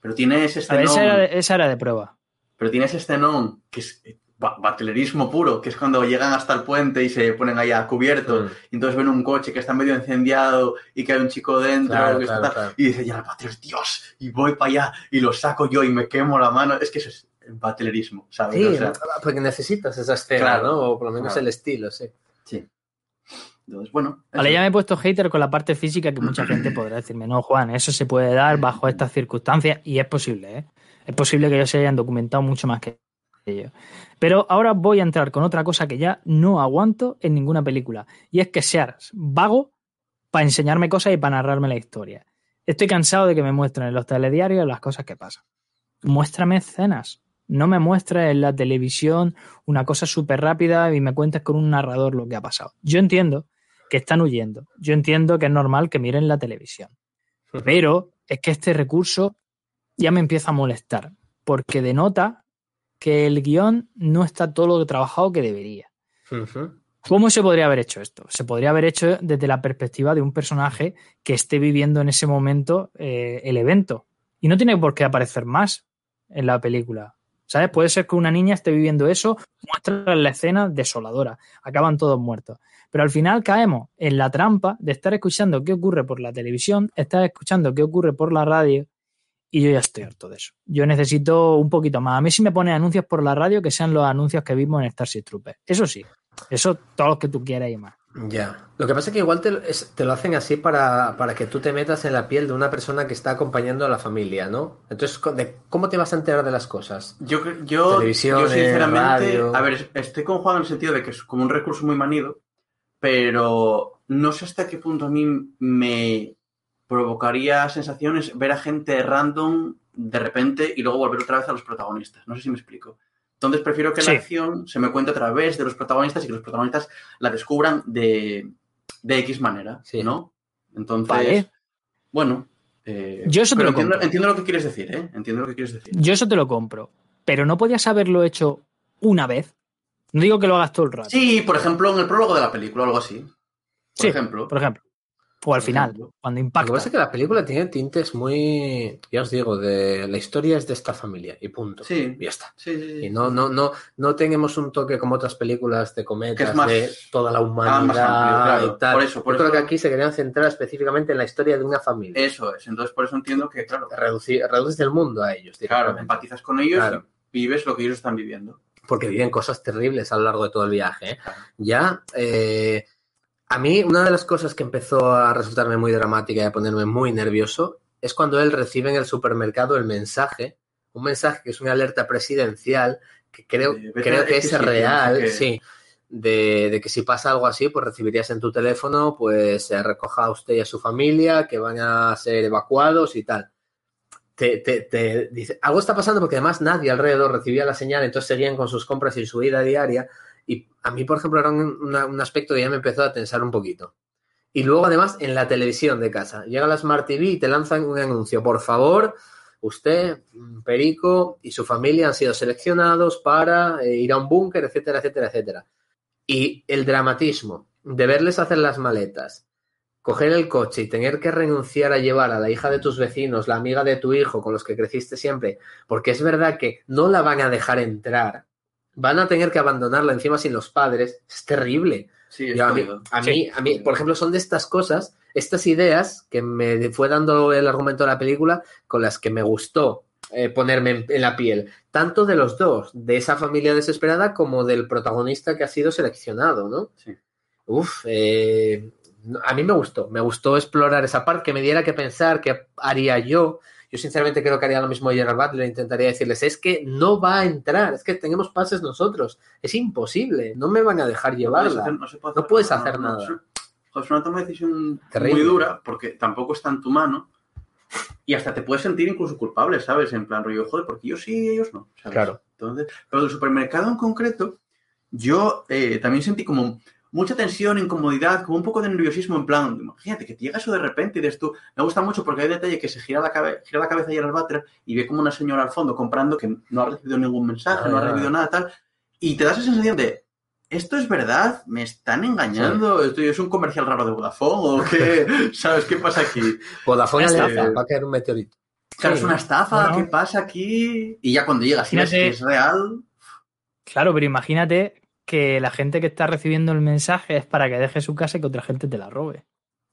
Pero tiene ese A ver, esa, escenón, era de, esa era de prueba. pero tiene ese escenón que es batlerismo puro, que es cuando llegan hasta el puente y se ponen ahí a cubierto Mm. y entonces ven un coche que está medio incendiado y que hay un chico dentro Claro, que está claro, tal, claro. y dice, ya la patria es Dios, y voy para allá y lo saco yo y me quemo la mano. Es que eso es el batlerismo, ¿sabes? Sí, O sea, porque necesitas esa escena, Claro, ¿no? O por lo menos claro. el estilo, sí. sí. Entonces, bueno. Vale, ya me he puesto hater con la parte física que mucha gente podrá decirme, no, Juan, eso se puede dar bajo estas circunstancias y es posible, ¿eh? Es posible que ellos se hayan documentado mucho más que ello. Pero ahora voy a entrar con otra cosa que ya no aguanto en ninguna película. Y es que seas vago para enseñarme cosas y para narrarme la historia. Estoy cansado de que me muestren en los telediarios las cosas que pasan. Muéstrame escenas. No me muestres en la televisión una cosa súper rápida y me cuentes con un narrador lo que ha pasado. Yo entiendo que están huyendo. Yo entiendo que es normal que miren la televisión. Pero es que este recurso ya me empieza a molestar, porque denota que el guion no está todo lo trabajado que debería. ¿Cómo se podría haber hecho esto? Se podría haber hecho desde la perspectiva de un personaje que esté viviendo en ese momento eh, el evento. Y no tiene por qué aparecer más en la película. ¿Sabes? Puede ser que una niña esté viviendo eso, muestra la escena desoladora, acaban todos muertos. Pero al final caemos en la trampa de estar escuchando qué ocurre por la televisión, estar escuchando qué ocurre por la radio, y yo ya estoy harto de eso. Yo necesito un poquito más. A mí si me ponen anuncios por la radio, que sean los anuncios que vimos en Starship Troopers. Eso sí, eso todos los que tú quieras y más. Ya. Lo que pasa es que igual te, lo- es- te lo hacen así para, para que tú te metas en la piel de una persona que está acompañando a la familia, ¿no? Entonces, de- ¿cómo te vas a enterar de las cosas? Yo, yo, Televisión, yo sinceramente, radio. a ver, estoy con Juan en el sentido de que es como un recurso muy manido, pero no sé hasta qué punto a mí me provocaría sensaciones ver a gente random de repente y luego volver otra vez a los protagonistas. No sé si me explico. Entonces prefiero que Sí. la acción se me cuente a través de los protagonistas y que los protagonistas la descubran de, de X manera, Sí. ¿no? Entonces, Vale. bueno. eh, Yo eso te lo entiendo, compro. entiendo lo que quieres decir, ¿eh? Entiendo lo que quieres decir. Yo eso te lo compro. Pero no podías haberlo hecho una vez. No digo que lo hagas todo el rato. Sí, por ejemplo, en el prólogo de la película o algo así. Por Sí, ejemplo. Por ejemplo. O al final, cuando Lo que impacta. pasa es que la película tiene tintes muy, ya os digo, de la historia es de esta familia y punto. Sí. Y ya está. Sí, sí, sí. Y no, no, no, no tenemos un toque como otras películas de más- de toda la Ah, más humanidad amplio, claro. y tal. Por eso, por Yo creo eso- que aquí se querían centrar específicamente en la historia de una familia. Eso es. Entonces, por eso entiendo que, claro, Reducir, reduces el mundo a ellos, claro, empatizas con ellos Claro. y vives lo que ellos están viviendo. porque viven cosas terribles a lo largo de todo el viaje. ¿eh? Claro. Ya, eh, a mí una de las cosas que empezó a resultarme muy dramática y a ponerme muy nervioso es cuando él recibe en el supermercado el mensaje, un mensaje que es una alerta presidencial, que creo, creo que es real, sí. De, de que si pasa algo así, pues recibirías en tu teléfono, pues se recoja a usted y a su familia, que van a ser evacuados y tal te, te- te dice, algo está pasando porque además nadie alrededor recibía la señal, entonces seguían con sus compras y su vida diaria. Y a mí, por ejemplo, era un, un aspecto que ya me empezó a tensar un poquito. Y luego, además, en la televisión de casa. Llega la Smart TV y te lanzan un anuncio. Por favor, usted, mm, Perico y su familia han sido seleccionados para eh, ir a un búnker, etcétera, etcétera, etcétera. Y el dramatismo de verles hacer las maletas, coger el coche y tener que renunciar a llevar a la hija de tus vecinos, la amiga de tu hijo con los que creciste siempre, porque es verdad que no la van a dejar entrar, van a tener que abandonarla encima sin los padres, es terrible. Sí, es Yo, a, mí, a, Sí. mí, a mí, por ejemplo, son de estas cosas, estas ideas que me fue dando el argumento de la película con las que me gustó eh, ponerme en, en la piel, tanto de los dos, de esa familia desesperada como del protagonista que ha sido seleccionado, ¿no? Sí. Uf, eh, a mí me gustó, me gustó explorar esa parte, que me diera que pensar qué haría yo. Yo sinceramente creo que haría lo mismo Gerard Butler, intentaría decirles, es que no va a entrar, es que tenemos pases nosotros, es imposible, no me van a dejar No puedes llevarla. hacer- no puedes hacer no, nada. Es una toma de decisión Terrible. muy dura porque tampoco está en tu mano y hasta te puedes sentir incluso culpable, ¿sabes? En plan rollo, joder, porque yo sí y ellos no. ¿sabes? Claro. Entonces, pero del supermercado en concreto, yo eh, también sentí como mucha tensión, incomodidad, como un poco de nerviosismo en plan, imagínate que te llega eso de repente y dices tú, me gusta mucho porque hay detalle que se gira la, cabe- gira la cabeza y el Butler y ve como una señora al fondo comprando que no ha recibido ningún mensaje, no ha Ah. recibido nada tal, y te da esa sensación de, ¿esto es verdad? ¿Me están engañando? ¿Esto es un comercial raro de Vodafone o qué? ¿Sabes qué pasa aquí? Vodafone Alexa, estafa. va a caer un meteorito. Claro, Sí. es una estafa. ¿qué pasa aquí? Y ya cuando llegas que es real, Claro, pero imagínate que la gente que está recibiendo el mensaje es para que deje su casa y que otra gente te la robe.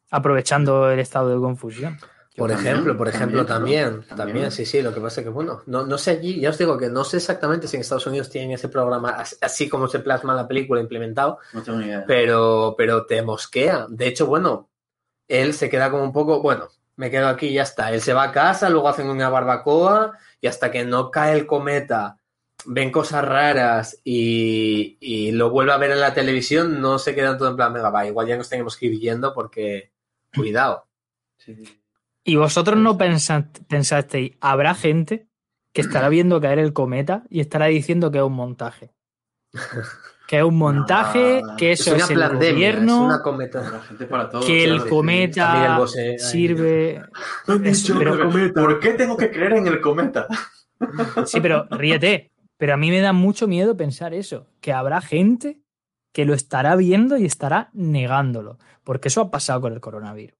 Aprovechando el estado de confusión. Por ejemplo, por ejemplo, también, también, claro, también, también. sí, sí, lo que pasa es que, bueno, no, no sé allí, ya os digo que no sé exactamente si en Estados Unidos tienen ese programa, as- así como se plasma en la película implementado, no tengo ni idea. pero, pero te mosquea. De hecho, bueno, él se queda como un poco, bueno, me quedo aquí y ya está. Él se va a casa, luego hacen una barbacoa y hasta que no cae el cometa ven cosas raras y, y lo vuelve a ver en la televisión, no se quedan todo en plan, venga, va, igual ya nos tenemos que ir yendo porque, cuidado. ¿Y vosotros no pensa- pensasteis, habrá gente que estará viendo caer el cometa y estará diciendo que es un montaje? Que es un montaje, No, que eso es, una el pandemia, gobierno, es una La cometa. gente para todo. que el cometa Bosé sirve... Dicho Pero- el cometa. ¿Por qué tengo que creer en el cometa? Sí, pero ríete. Pero a mí me da mucho miedo pensar eso, que habrá gente que lo estará viendo y estará negándolo, porque eso ha pasado con el coronavirus.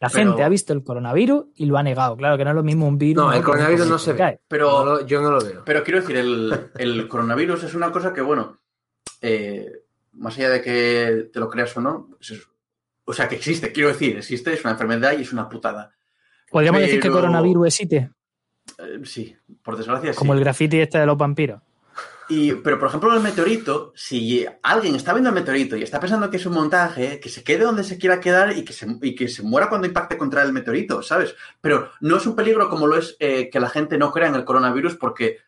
La Pero- gente ha visto el coronavirus y lo ha negado. Claro que no es lo mismo un virus. No, el coronavirus no se ve. cae. Pero, No lo- yo no lo veo. pero quiero decir, el, el coronavirus es una cosa que, bueno, eh, más allá de que te lo creas o no, es eso. o sea, que existe, quiero decir, existe, es una enfermedad y es una putada. Podríamos decir que coronavirus existe, Eh, sí, por desgracia sí. como el graffiti este de los vampiros. Y, pero, por ejemplo, el meteorito, si alguien está viendo el meteorito y está pensando que es un montaje, que se quede donde se quiera quedar y que se, y que se muera cuando impacte contra el meteorito, ¿sabes? Pero no es un peligro como lo es eh, que la gente no crea en el coronavirus porque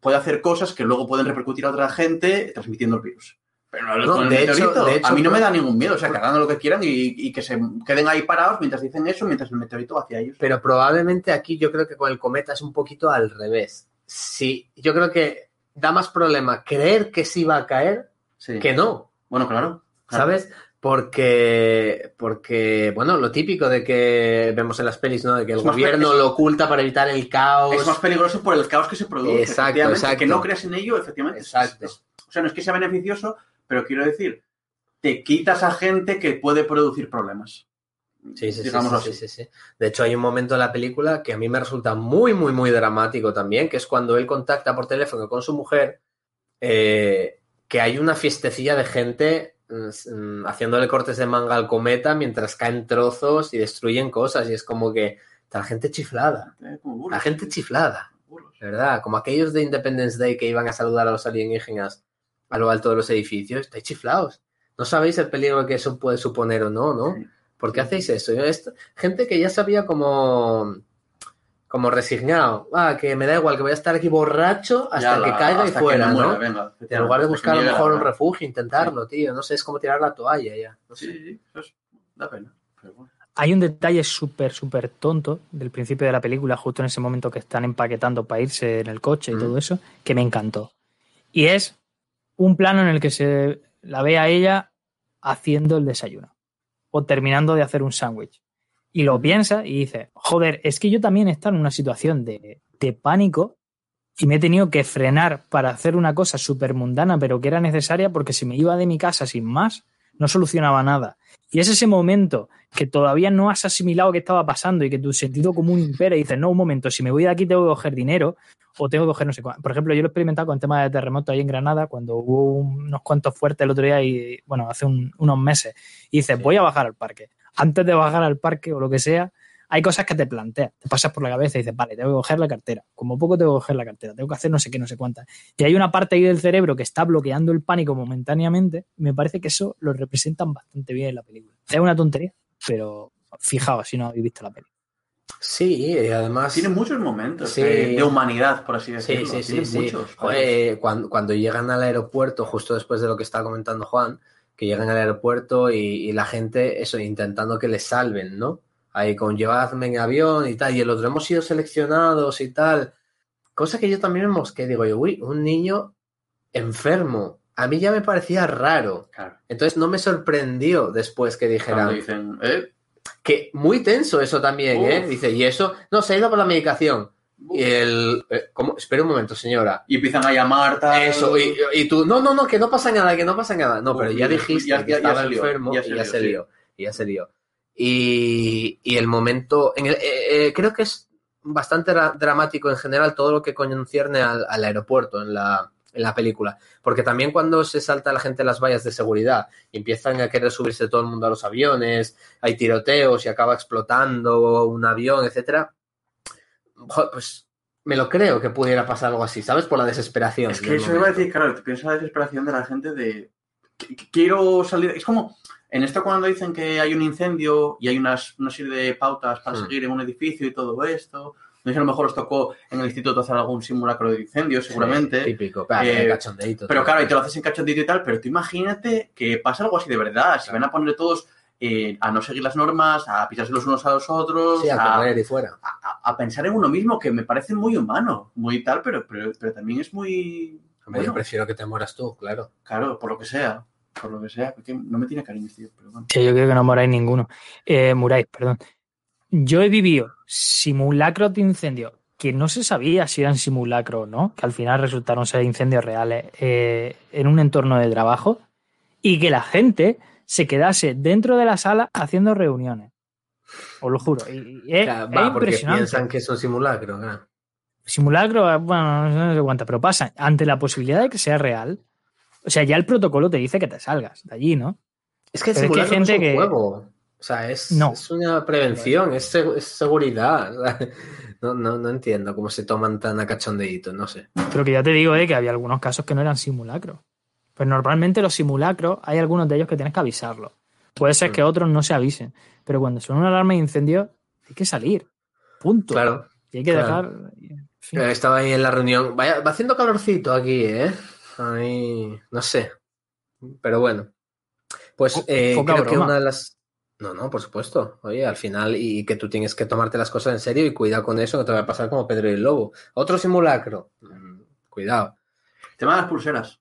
puede hacer cosas que luego pueden repercutir a otra gente transmitiendo el virus. Pero no, No, de hecho- meteorito, de hecho, a mí no me da ningún miedo. O sea, que hagan lo que quieran y, y que se queden ahí parados mientras dicen eso, mientras el meteorito va hacia ellos. Pero probablemente aquí yo creo que con el cometa es un poquito al revés. Sí, yo creo que da más problema creer que sí va a caer Sí. que no, Bueno, claro. claro. ¿sabes? Porque, porque, bueno, lo típico de que vemos en las pelis, ¿no? De que el Es gobierno lo oculta para evitar el caos. Es más peligroso por el caos que se produce. Exacto, exacto. Que no creas en ello, efectivamente. es- Exacto. es- o sea, no es que sea beneficioso, pero quiero decir, te quitas a gente que puede producir problemas. Sí, sí, sí. De hecho, hay un momento en la película que a mí me resulta muy, muy, muy dramático también, que es cuando él contacta por teléfono con su mujer, eh, que hay una fiestecilla de gente mm, haciéndole cortes de manga al cometa mientras caen trozos y destruyen cosas, y es como que está la gente chiflada, Eh, la gente chiflada, verdad, como aquellos de Independence Day que iban a saludar a los alienígenas a lo alto de los edificios, estáis chiflados. No sabéis el peligro que eso puede suponer o no, ¿no? Sí. ¿Por qué hacéis eso? Yo, esto- gente que ya sabía como, como resignado. Ah, que me da igual, que voy a estar aquí borracho hasta que caiga y hasta que fuera, muera, ¿no? venga, en lugar de buscar a lo mejor un refugio, intentarlo, tío. No sé, es como tirar la toalla ya. No sé. Sí, da pena. pero bueno. Hay un detalle súper, súper tonto del principio de la película, justo en ese momento que están empaquetando para irse en el coche y Mm. todo eso, que me encantó. Y es un plano en el que se la ve a ella haciendo el desayuno o terminando de hacer un sándwich. Y lo piensa y dice, joder, es que yo también he en una situación de, de pánico y me he tenido que frenar para hacer una cosa súper mundana, pero que era necesaria porque si me iba de mi casa sin más, no solucionaba nada. Y es ese momento que todavía no has asimilado qué estaba pasando y que tu sentido común impera y dices, no, un momento, si me voy de aquí tengo que coger dinero o tengo que coger no sé cuánto. Por ejemplo, yo lo he experimentado con el tema de terremoto ahí en Granada, cuando hubo unos cuantos fuertes el otro día y, bueno, hace un- unos meses. Y dices, voy a bajar al parque. Antes de bajar al parque o lo que sea, hay cosas que te planteas, te pasas por la cabeza y dices, vale, tengo que coger la cartera. Como poco tengo que coger la cartera, tengo que hacer no sé qué, no sé cuántas. Y hay una parte ahí del cerebro que está bloqueando el pánico momentáneamente. y Me parece que eso lo representan bastante bien en la película. Es una tontería, pero fijaos si no habéis visto la película. Sí, y además. Tiene muchos momentos Sí. de, de humanidad, por así Sí, decirlo. sí, sí, sí. muchos. Joder, cuando, cuando llegan al aeropuerto, justo después de lo que estaba comentando Juan, que llegan al aeropuerto y, y la gente, eso, intentando que les salven, ¿no? Ahí con llevadme en avión y tal, y el otro, hemos sido seleccionados y tal. Cosa que yo también me mosqué, digo yo, uy, un niño enfermo. A mí ya me parecía raro. Claro. Entonces no me sorprendió después que Cuando dijeran dicen, eh, que muy tenso eso también, ¿eh? Uf. Dice, y eso, no, se ha ido por la medicación. Y el, eh, ¿cómo? Espera un momento, señora. y empiezan a llamar tal. Eso, y, y tú, no, no, no, que no pasa nada, que no pasa nada. No, Uf, pero ya ya- dijiste ya- que ya- ya estaba lió, enfermo ya y ya se lió, y ya se lió. Y, y el momento, en el- eh, eh, creo que es bastante dra- dramático en general todo lo que concierne al, al aeropuerto en la, en la película. Porque también cuando se salta la gente las vallas de seguridad y empiezan a querer subirse todo el mundo a los aviones, hay tiroteos y acaba explotando un avión, etcétera, pues me lo creo que pudiera pasar algo así, ¿sabes? Por la desesperación. Es que eso iba a decir, claro, te piensas la desesperación de la gente de. "Qu- qu- Quiero salir. Es como. En esto, cuando dicen que hay un incendio y hay unas, una serie de pautas para Hmm. seguir en un edificio y todo esto, No sé si a lo mejor os tocó en el instituto hacer algún simulacro de incendio, seguramente. Sí, típico. Pero, Eh, cachondeíto, Pero claro, y te lo haces en cachondito y tal, pero tú imagínate que pasa algo así de verdad. Si van a poner todos eh, a no seguir las normas, a pisarse los unos a los otros, Sí, a a, correr y fuera. a- a pensar en uno mismo, que me parece muy humano, muy tal, pero, pero, pero también es muy... Hombre, yo bueno, prefiero que te mueras tú, claro. claro, por lo que sea, por lo que sea, porque no me tiene cariño, tío, pero bueno. Sí, yo creo que no moráis ninguno. Eh, muráis, perdón. Yo he vivido simulacros de incendio que no se sabía si eran simulacros o no, que al final resultaron ser incendios reales eh, en un entorno de trabajo y que la gente se quedase dentro de la sala haciendo reuniones. Os lo juro. Y, y es, Claro, es va, porque impresionante. piensan que es un simulacro, claro. Simulacro, bueno, no sé cuánto, pero pasa. Ante la posibilidad de que sea real, o sea, ya el protocolo te dice que te salgas de allí, ¿no? Es que el es que hay no es gente un que- juego. O sea, es, No. es una prevención, es, seg- es seguridad. No, no, no entiendo cómo se toman tan a cachondeíto, no sé. Pero que ya te digo, eh, que había algunos casos que no eran simulacros. Pues normalmente los simulacros, hay algunos de ellos que tienes que avisarlos. Puede ser que otros no se avisen. Pero cuando son una alarma de incendio, hay que salir. Punto. Claro. Y hay que claro. dejar. en fin. Eh, Estaba ahí en la reunión. Vaya, va haciendo calorcito aquí, ¿eh? Ahí, no sé. Pero bueno. Pues eh, creo que una de las. No, no, por supuesto. Oye, al final, y que tú tienes que tomarte las cosas en serio y cuidado con eso, que te va a pasar como Pedro y el Lobo. Otro simulacro. Mm, Cuidado. El tema de las pulseras.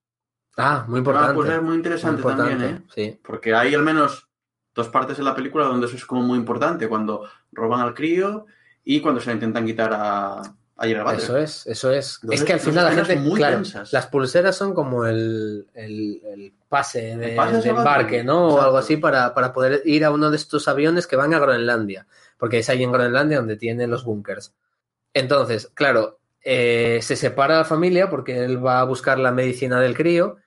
Ah, muy de las importante. pulseras es muy interesante Muy importante, también, ¿eh? Sí. Porque hay al menos dos partes en la película donde eso es como muy importante, cuando roban al crío y cuando se le intentan quitar a, a. Eso es, eso es. Es que al final la gente, muy claro, tensas. las pulseras son como el, el- el pase de, El pase de de salvavidas. embarque, ¿no? O algo así para, para poder ir a uno de estos aviones que van a Groenlandia, porque es ahí en Groenlandia donde tienen los búnkers. Entonces, claro, eh, se separa la familia porque él va a buscar la medicina del crío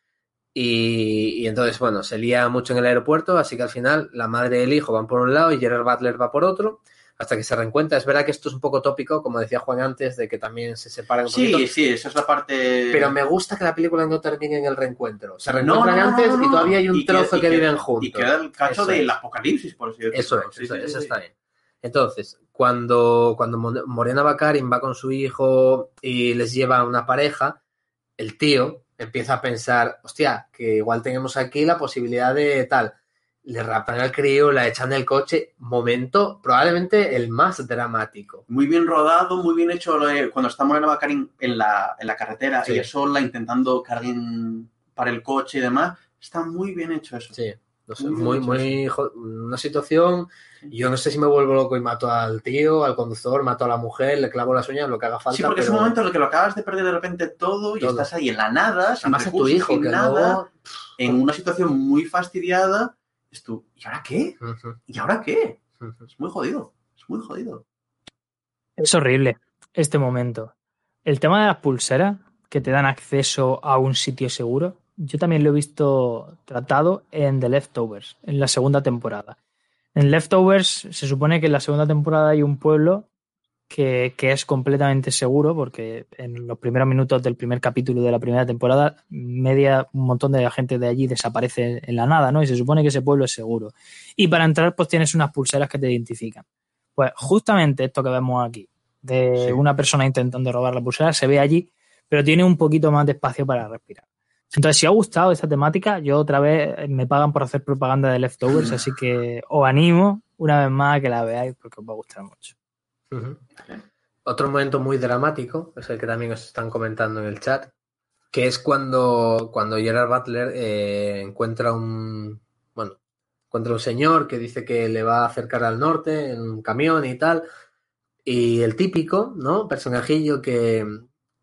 y, y entonces, bueno, se lía mucho en el aeropuerto, así que al final la madre y el hijo van por un lado y Gerard Butler va por otro. Hasta que se reencuentra. Es verdad que esto es un poco tópico, como decía Juan antes, de que también se separan un poquito. Sí, sí, esa es la parte... Pero me gusta que la película no termine en el reencuentro. Se reencuentran no, no, antes no, y todavía hay un Y trozo que, viven juntos. Y queda el cacho Eso del es. apocalipsis, por así decirlo. Eso es, Sí, eso, sí, eso está bien. Entonces, cuando, cuando Morena Bakarin va con su hijo y les lleva a una pareja, el tío empieza a pensar, hostia, que igual tenemos aquí la posibilidad de tal. Le rapan al crío, la echan del coche. Momento probablemente el más dramático. Muy bien rodado, muy bien hecho de- cuando está Morena Baccarin en la, en la carretera, Sí. ella sola, intentando alguien para el coche y demás. Está muy bien hecho eso. Sí, no sé, Muy muy, una situación. Yo no sé si me vuelvo loco y mato al tío, al conductor, mato a la mujer, le clavo las uñas, lo que haga falta. Sí, porque es pero un momento en el que lo acabas de perder de repente todo y Todo. estás ahí en la nada, sin Además a tu hijo, sin que nada, en una situación muy fastidiada. Es tú, ¿y ahora qué? ¿Y ahora qué? Es muy jodido, es muy jodido. Es horrible este momento. El tema de las pulseras que te dan acceso a un sitio seguro, yo también lo he visto tratado en The Leftovers, en la segunda temporada. En Leftovers se supone que en la segunda temporada hay un pueblo que, que es completamente seguro, porque en los primeros minutos del primer capítulo de la primera temporada, media, un montón de la gente de allí desaparece en la nada, ¿no? Y se supone que ese pueblo es seguro. Y para entrar, pues tienes unas pulseras que te identifican. Pues justamente esto que vemos aquí, de Sí. una persona intentando robar la pulsera, se ve allí, pero tiene un poquito más de espacio para respirar. Entonces, si os ha gustado esta temática, yo otra vez eh, me pagan por hacer propaganda de Leftovers, así que os animo una vez más a que la veáis porque os va a gustar mucho. Otro momento muy dramático, es el que también os están comentando en el chat, que es cuando, cuando Gerard Butler eh, encuentra un bueno, encuentra un señor que dice que le va a acercar al norte en un camión y tal. Y el típico, ¿no? Personajillo que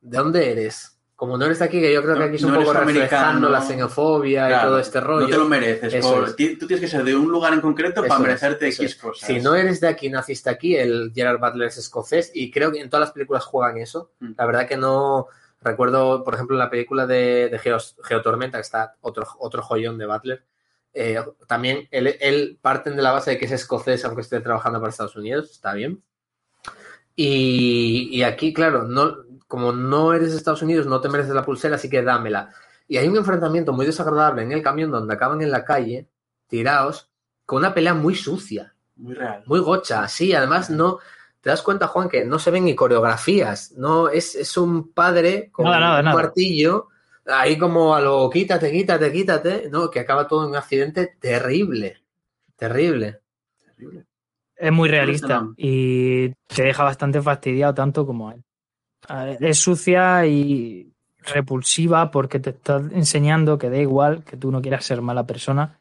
¿de dónde eres? Como no eres de aquí, que yo creo que aquí es un no poco reflejando la xenofobia y Claro, todo este rollo. No te lo mereces. Por- es. Tú tienes que ser de un lugar en concreto Eso para es, merecerte eso X es. cosas. Si no eres de aquí, naciste aquí, el Gerard Butler es escocés y creo que en todas las películas juegan eso. Mm. La verdad que no recuerdo, por ejemplo, la película de, de Geos- Geotormenta, que está otro, otro joyón de Butler. eh, también él, él parten de la base de que es escocés, aunque esté trabajando para Estados Unidos, está bien. Y, y aquí, claro, no, como no eres de Estados Unidos, no te mereces la pulsera, así que dámela. Y hay un enfrentamiento muy desagradable en el camión donde acaban en la calle, tirados, con una pelea muy sucia Muy real. muy gocha, sí, además no, te das cuenta, Juan, que no se ven ni coreografías, no es, es un padre con Nada, nada, un nada. martillo, ahí como a lo quítate, quítate, quítate, ¿no? Que acaba todo en un accidente terrible, terrible. Terrible. Es muy realista y te deja bastante fastidiado tanto como él. Es sucia y repulsiva porque te está enseñando que da igual que tú no quieras ser mala persona.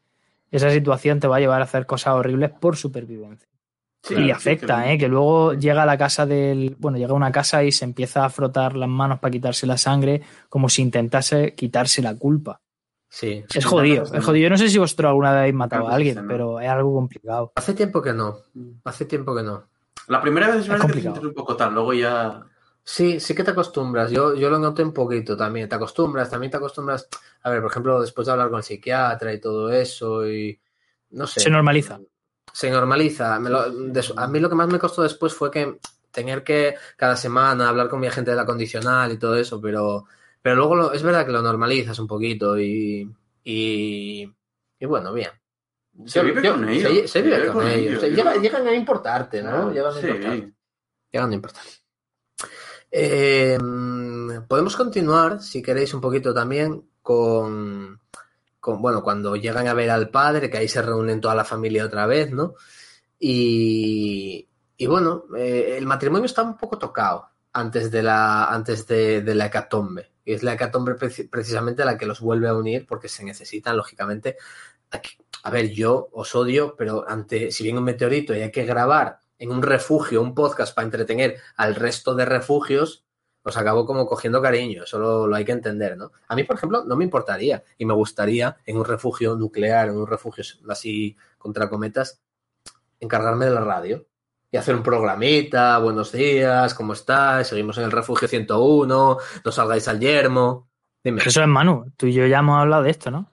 Esa situación te va a llevar a hacer cosas horribles por supervivencia. Sí, y sí, afecta, que- ¿eh? que luego llega a la casa del. Bueno, llega a una casa y se empieza a frotar las manos para quitarse la sangre, como si intentase quitarse la culpa. Sí. Es Sí, jodido, es jodido. Yo no sé si vosotros alguna vez habéis matado a alguien, no. pero es algo complicado. Hace tiempo que no, hace tiempo que no. La primera vez es verdad que te un poco tal, luego ya. Sí, sí que te acostumbras. Yo, yo lo noté un poquito también. Te acostumbras, también te acostumbras. A ver, por ejemplo, después de hablar con el psiquiatra y todo eso, y no sé. Se normaliza. Se normaliza. Me lo- des- a mí lo que más me costó después fue que tener que cada semana hablar con mi agente de la condicional y todo eso, pero, pero luego lo- es verdad que lo normalizas un poquito y, y, y bueno, bien. Se Yo- vive yo- con ello. Se, se vive vive con, con ellos. ello, Se- yo- llega- llegan a importarte, ¿no? Ah, Llegan a sí. importarte. Llegan a importar. Eh, podemos continuar, si queréis, un poquito también con, con, bueno, cuando llegan a ver al padre, que ahí se reúnen toda la familia otra vez, ¿no? Y, y bueno, eh, el matrimonio está un poco tocado antes de la, antes de, de la hecatombe. Y es la hecatombe preci- precisamente la que los vuelve a unir porque se necesitan, lógicamente. Aquí- a ver, yo os odio, pero ante, si viene un meteorito y hay que grabar en un refugio, un podcast para entretener al resto de refugios, os acabo como cogiendo cariño, eso lo, lo hay que entender, ¿no? A mí, por ejemplo, no me importaría y me gustaría en un refugio nuclear, en un refugio así contra cometas, encargarme de la radio y hacer un programita, buenos días, ¿cómo estáis? Seguimos en el refugio 101, no salgáis al yermo. Dime. Pero eso es Manu. Tú y yo ya hemos hablado de esto, ¿no?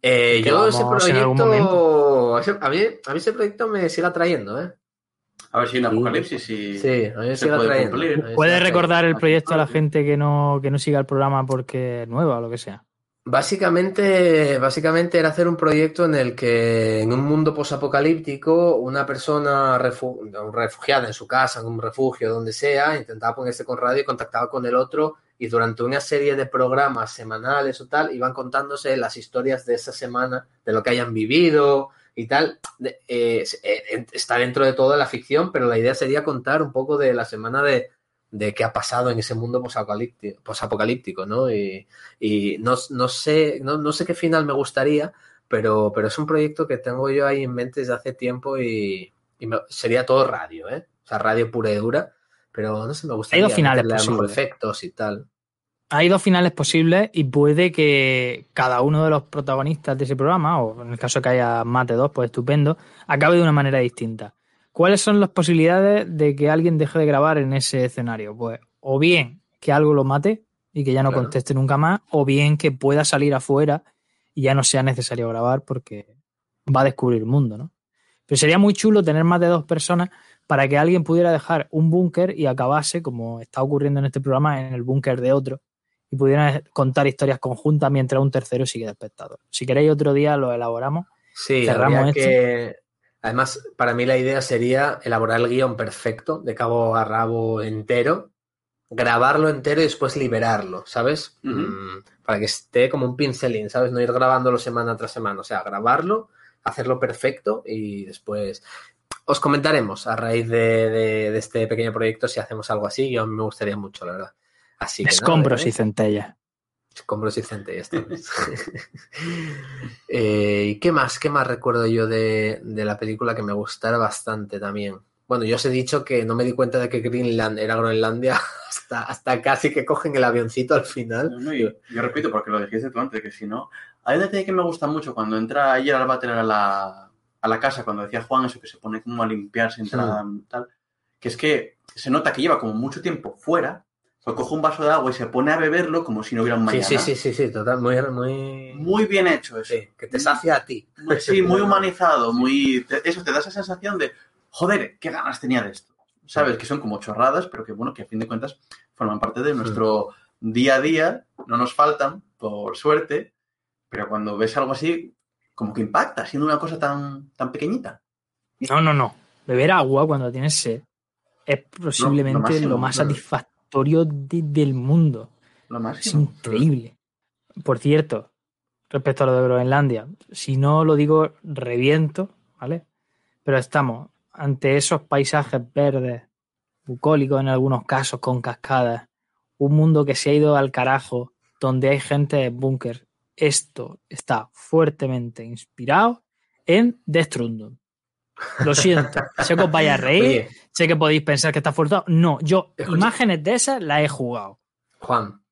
Eh, yo ese proyecto, a, mí, a mí ese proyecto me sigue atrayendo, ¿eh? A ver si un apocalipsis y Sí, a se puede cumplir. A mí me ¿Puedes sigue recordar el proyecto a la gente que no, que no siga el programa porque es nueva o lo que sea? Básicamente, básicamente era hacer un proyecto en el que en un mundo posapocalíptico una persona refu- refugiada en su casa, en un refugio, donde sea, intentaba ponerse con radio y contactaba con el otro y durante una serie de programas semanales o tal iban contándose las historias de esa semana, de lo que hayan vivido y tal. Eh, eh, está dentro de toda la ficción, pero la idea sería contar un poco de la semana de, de qué ha pasado en ese mundo posapocalíptico, ¿no? Y, y no, no sé, no, no sé qué final me gustaría, pero, pero es un proyecto que tengo yo ahí en mente desde hace tiempo y, y me- sería todo radio, ¿eh? O sea, radio pura y dura, pero no sé, me gustaría dos finales posibles. efectos y tal. Hay dos finales posibles y puede que cada uno de los protagonistas de ese programa, o en el caso que haya más de dos, pues estupendo, acabe de una manera distinta. ¿Cuáles son las posibilidades de que alguien deje de grabar en ese escenario? Pues o bien que algo lo mate y que ya no Claro. conteste nunca más, o bien que pueda salir afuera y ya no sea necesario grabar porque va a descubrir el mundo, ¿no? Pero sería muy chulo tener más de dos personas para que alguien pudiera dejar un búnker y acabase, como está ocurriendo en este programa, en el búnker de otro y pudieran contar historias conjuntas mientras un tercero sigue de espectador. Si queréis otro día lo elaboramos. Sí, Cerramos que... Además, para mí la idea sería elaborar el guion perfecto, de cabo a rabo entero, grabarlo entero y después liberarlo, ¿sabes? Mm, para que esté como un pincelín, ¿sabes? No ir grabándolo semana tras semana, o sea, grabarlo, hacerlo perfecto y después os comentaremos a raíz de, de- de este pequeño proyecto si hacemos algo así, y a mí me gustaría mucho, la verdad. Así que nada, Escombros ¿eh? y centellas. Escombros y centellas también. Eh, ¿Y qué más? ¿Qué más recuerdo yo de, de la película que me gustara bastante también? Bueno, yo os he dicho que no me di cuenta de que Greenland era Groenlandia hasta, hasta casi que cogen el avioncito al final. No, no, yo, yo repito, porque lo dijiste tú antes, que si no. Hay un detalle que me gusta mucho cuando entra ayer al váter a la, a la casa, cuando decía Juan eso que se pone como a limpiarse, entra tal, que es que se nota que lleva como mucho tiempo fuera, pues coge un vaso de agua y se pone a beberlo como si no hubiera un Sí, mañana. sí, sí, sí, sí, total, muy, muy, Muy bien hecho eso. sí, que te sacia a ti. Muy- sí, muy humanizado, muy... te- eso te da esa sensación de, joder, qué ganas tenía de esto. ¿Sabes? Que son como chorradas, pero que bueno, que a fin de cuentas forman parte de nuestro día a día, no nos faltan, por suerte, pero cuando ves algo así, como que impacta, siendo una cosa tan, tan pequeñita. No, no, no. Beber agua cuando tienes sed es posiblemente lo, máximo, más claro. satisfactorio de- del mundo. Lo Es increíble. Por cierto, respecto a lo de Groenlandia, si no lo digo, reviento, ¿vale? Pero estamos ante esos paisajes verdes, bucólicos en algunos casos, con cascadas, un mundo que se ha ido al carajo, donde hay gente en búnker. Esto está fuertemente inspirado en Death Stranding. Lo siento, sé que os vais a reír, Oye, sé que podéis pensar que está forzado. No, yo Escucha. imágenes de esas las he jugado. Juan,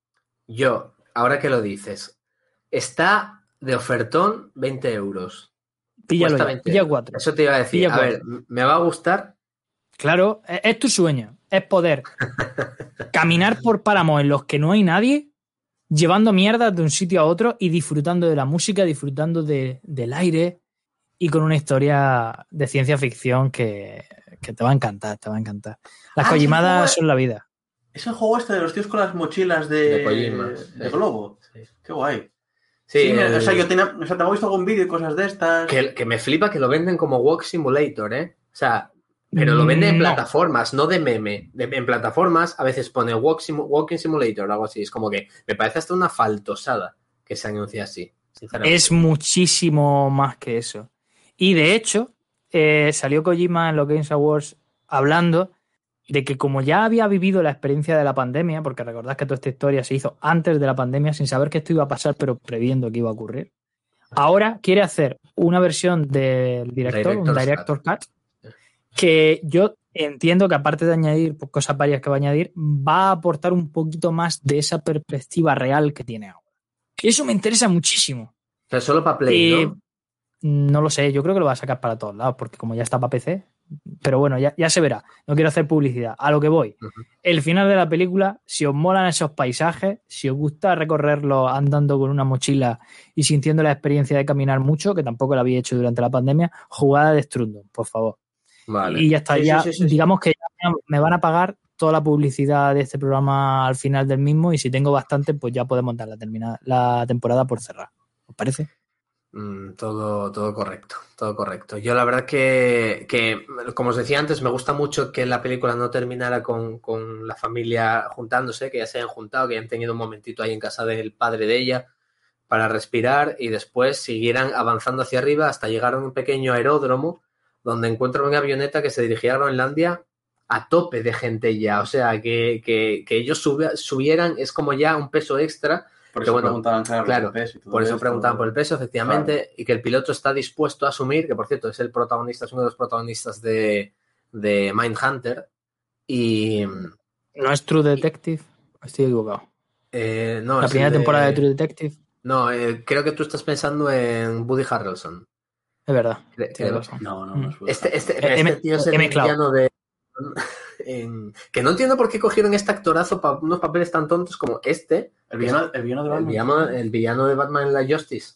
yo, ahora que lo dices, está de ofertón 20 euros. Píllalo ya, 20 pilla euros. cuatro. Eso te iba a decir. Pilla A ver, me va a gustar. Claro, es, es tu sueño. Es poder caminar por páramos en los que no hay nadie, llevando mierdas de un sitio a otro y disfrutando de la música, disfrutando de- del aire y con una historia de ciencia ficción que, que te va a encantar, te va a encantar. Las Ah, collimadas sí, son la vida. Es el juego este de los tíos con las mochilas de, De de sí. Globo. Sí. Qué guay. Sí, Sí, el- o sea, yo tenía, o sea, te he visto algún vídeo y cosas de estas. que, que me flipa que lo venden como Walk Simulator, ¿eh? O sea, pero lo venden en No. plataformas, no de meme. De- en plataformas a veces pone walk simu- Walking Simulator o algo así. Es como que me parece hasta una faltosada que se anuncie así, sinceramente. Es muchísimo más que eso. Y de hecho, eh, salió Kojima en los Games Awards hablando de que como ya había vivido la experiencia de la pandemia, porque recordad que toda esta historia se hizo antes de la pandemia sin saber que esto iba a pasar, pero previendo que iba a ocurrir, ahora quiere hacer una versión del director, un director cut, que yo entiendo que aparte de añadir pues, cosas varias que va a añadir, va a aportar un poquito más de esa perspectiva real que tiene ahora. Eso me interesa muchísimo. Pero solo para Play, Eh, ¿no? No lo sé, yo creo que lo va a sacar para todos lados, porque como ya está para PC, pero bueno, ya, ya se verá. No quiero hacer publicidad. A lo que voy. El final de la película, si os molan esos paisajes, si os gusta recorrerlo andando con una mochila y sintiendo la experiencia de caminar mucho, que tampoco la había hecho durante la pandemia, jugada de Strundum, por favor. Vale. Y ya está, ya sí, sí, sí. digamos que ya me van a pagar toda la publicidad de este programa al final del mismo y si tengo bastante, pues ya podemos dar la, termina- la temporada por cerrar. ¿Os parece? Mm, todo, todo correcto, todo correcto. Yo la verdad que, que, como os decía antes, me gusta mucho que la película no terminara con, con la familia juntándose, que ya se hayan juntado, que hayan tenido un momentito ahí en casa del padre de ella para respirar y después siguieran avanzando hacia arriba hasta llegar a un pequeño aeródromo donde encuentran una avioneta que se dirigía a Groenlandia a tope de gente ya. O sea, que, que, que ellos subi- subieran es como ya un peso extra Por eso bueno, preguntaban, claro, claro, el peso y todo por eso esto. preguntaban por el peso, efectivamente, y que el piloto está dispuesto a asumir, que por cierto es el protagonista, es uno de los protagonistas de, de Mindhunter. Y ¿No es True Detective? Estoy equivocado. eh, no, la es primera de- temporada de True Detective. No, eh, creo que tú estás pensando en Woody Harrelson. Es verdad. Creo. razón. No, no, no es bueno. Este, este, este tío es el villano de. en- que no entiendo por qué cogieron este actorazo para unos papeles tan tontos como este. El villano, el villano de El Batman. villano, el villano de Batman en la Justice.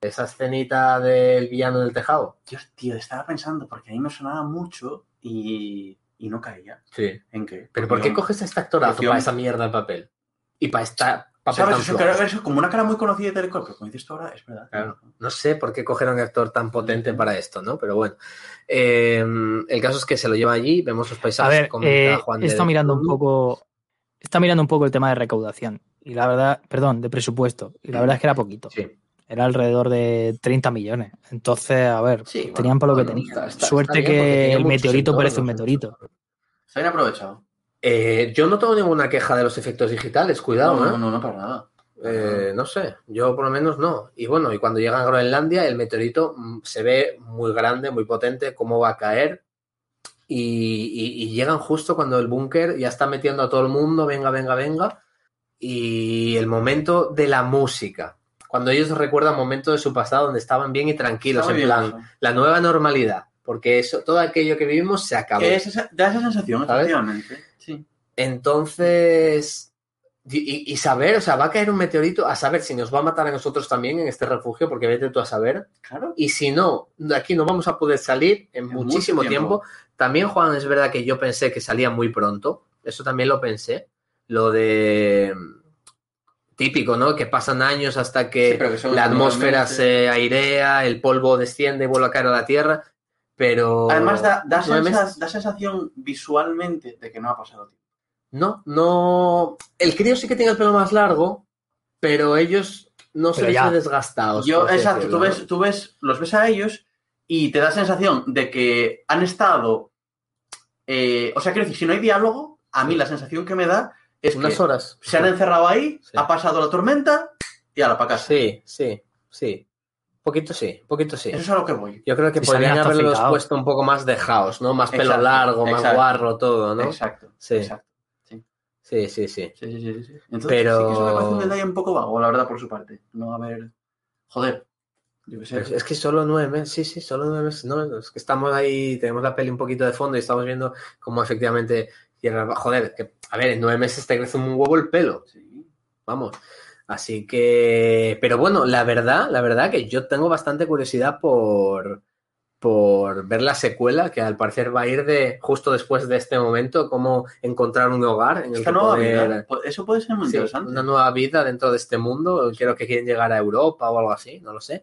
Esa escenita del villano del tejado. Dios, tío, estaba pensando porque a mí me sonaba mucho y, y no caía. Sí. ¿En qué? Pero ¿por qué coges este actorazo para esa mierda de papel? Y para esta ¿Sabes? tan Eso, eso, como una cara muy conocida de Telecom, pero como dices tú ahora, es verdad. Claro. No sé por qué coger a un actor tan potente para esto, ¿no? Pero bueno. Eh, el caso es que se lo lleva allí, vemos los A paisajes. ver, comenta eh, Juan he de- mirando un poco. Está mirando un poco el tema de recaudación. Y la verdad, perdón, de presupuesto. Y la verdad es que era poquito. Sí. Era alrededor de 30 millones. Entonces, a ver, Sí, bueno, tenían para lo que tenían. está- está- Suerte está que el meteorito parece un meteorito. Se han aprovechado. Eh, yo no tengo ninguna queja de los efectos digitales, cuidado, no, ¿eh? no, no, no, para nada. Eh, no sé, yo por lo menos no. Y bueno, y cuando llegan a Groenlandia, el meteorito mm, se ve muy grande, muy potente, cómo va a caer. Y, y- y llegan justo cuando el búnker ya está metiendo a todo el mundo, venga, venga, venga. Y el momento de la música. Cuando ellos recuerdan momentos de su pasado donde estaban bien y tranquilos, Está en bien plan, eso. la nueva normalidad. Porque eso, todo aquello que vivimos se acabó. Que es esa- da esa sensación, ¿Sabes? efectivamente. Sí. Entonces, y, saber, o sea, va a caer un meteorito, a saber si nos va a matar a nosotros también en este refugio, porque vete tú a saber. Claro. Y si no, de aquí no vamos a poder salir en, muchísimo tiempo. tiempo. También, Juan, es verdad que yo pensé que salía muy pronto. Eso también lo pensé. Lo de típico, ¿no? Que pasan años hasta que Sí, que la atmósfera se airea, el polvo desciende y vuelve a caer a la Tierra. Pero... Además, da, da, sensación visualmente de que no ha pasado tiempo. No, no... El crío sí que tiene el pelo más largo, pero ellos no se les desgastados. Yo, exacto, tú ves, tú ves, los ves a ellos y te da sensación de que han estado. eh, o sea, quiero decir, si no hay diálogo, a mí la sensación que me da es Unas que horas. se han encerrado ahí, Sí. ha pasado la tormenta y a la para casa. Sí, sí, sí. Poquito sí, poquito sí. Eso es a lo que voy. Yo creo que Y podrían haberlos puesto un poco más dejados, ¿no? Más pelo Exacto, largo, más guarro, todo, ¿no? Exacto. Sí. exacto. Sí, sí, sí. Sí, sí, sí, sí. Entonces, Pero- sí que eso me parece un detalle un poco vago, la verdad, por su parte. No, a ver. Joder. Yo qué sé. Pero es que solo nueve meses, sí, sí, solo nueve meses. No, es que estamos ahí, tenemos la peli un poquito de fondo y estamos viendo cómo efectivamente. Joder, que, a ver, en nueve meses te crece un huevo el pelo. Sí. Vamos. Así que. Pero bueno, la verdad, la verdad que yo tengo bastante curiosidad por. por ver la secuela, que al parecer va a ir de justo después de este momento, cómo encontrar un hogar en el Esta que nueva poder- vida, Eso puede ser muy Sí, interesante. una nueva vida dentro de este mundo. Creo que quieren llegar a Europa o algo así, no lo sé.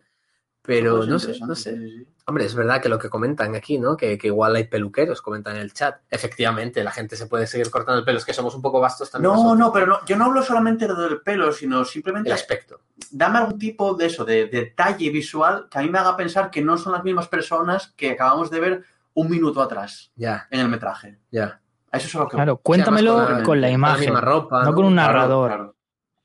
Pero no sé, no sé. sí, sí, sí. Hombre, es verdad que lo que comentan aquí, ¿no? Que, que igual hay peluqueros, comentan en el chat. Efectivamente, la gente se puede seguir cortando el pelo, es que somos un poco vastos también. No, nosotros. no, pero no, yo no hablo solamente del pelo, sino simplemente El aspecto. dame algún tipo de eso, de detalle visual que a mí me haga pensar que no son las mismas personas que acabamos de ver un minuto atrás Ya, en el metraje. ya. A eso es lo que Claro, cuéntamelo con con la- la, con la imagen, misma ropa, no ¿no? con un narrador. Claro, claro,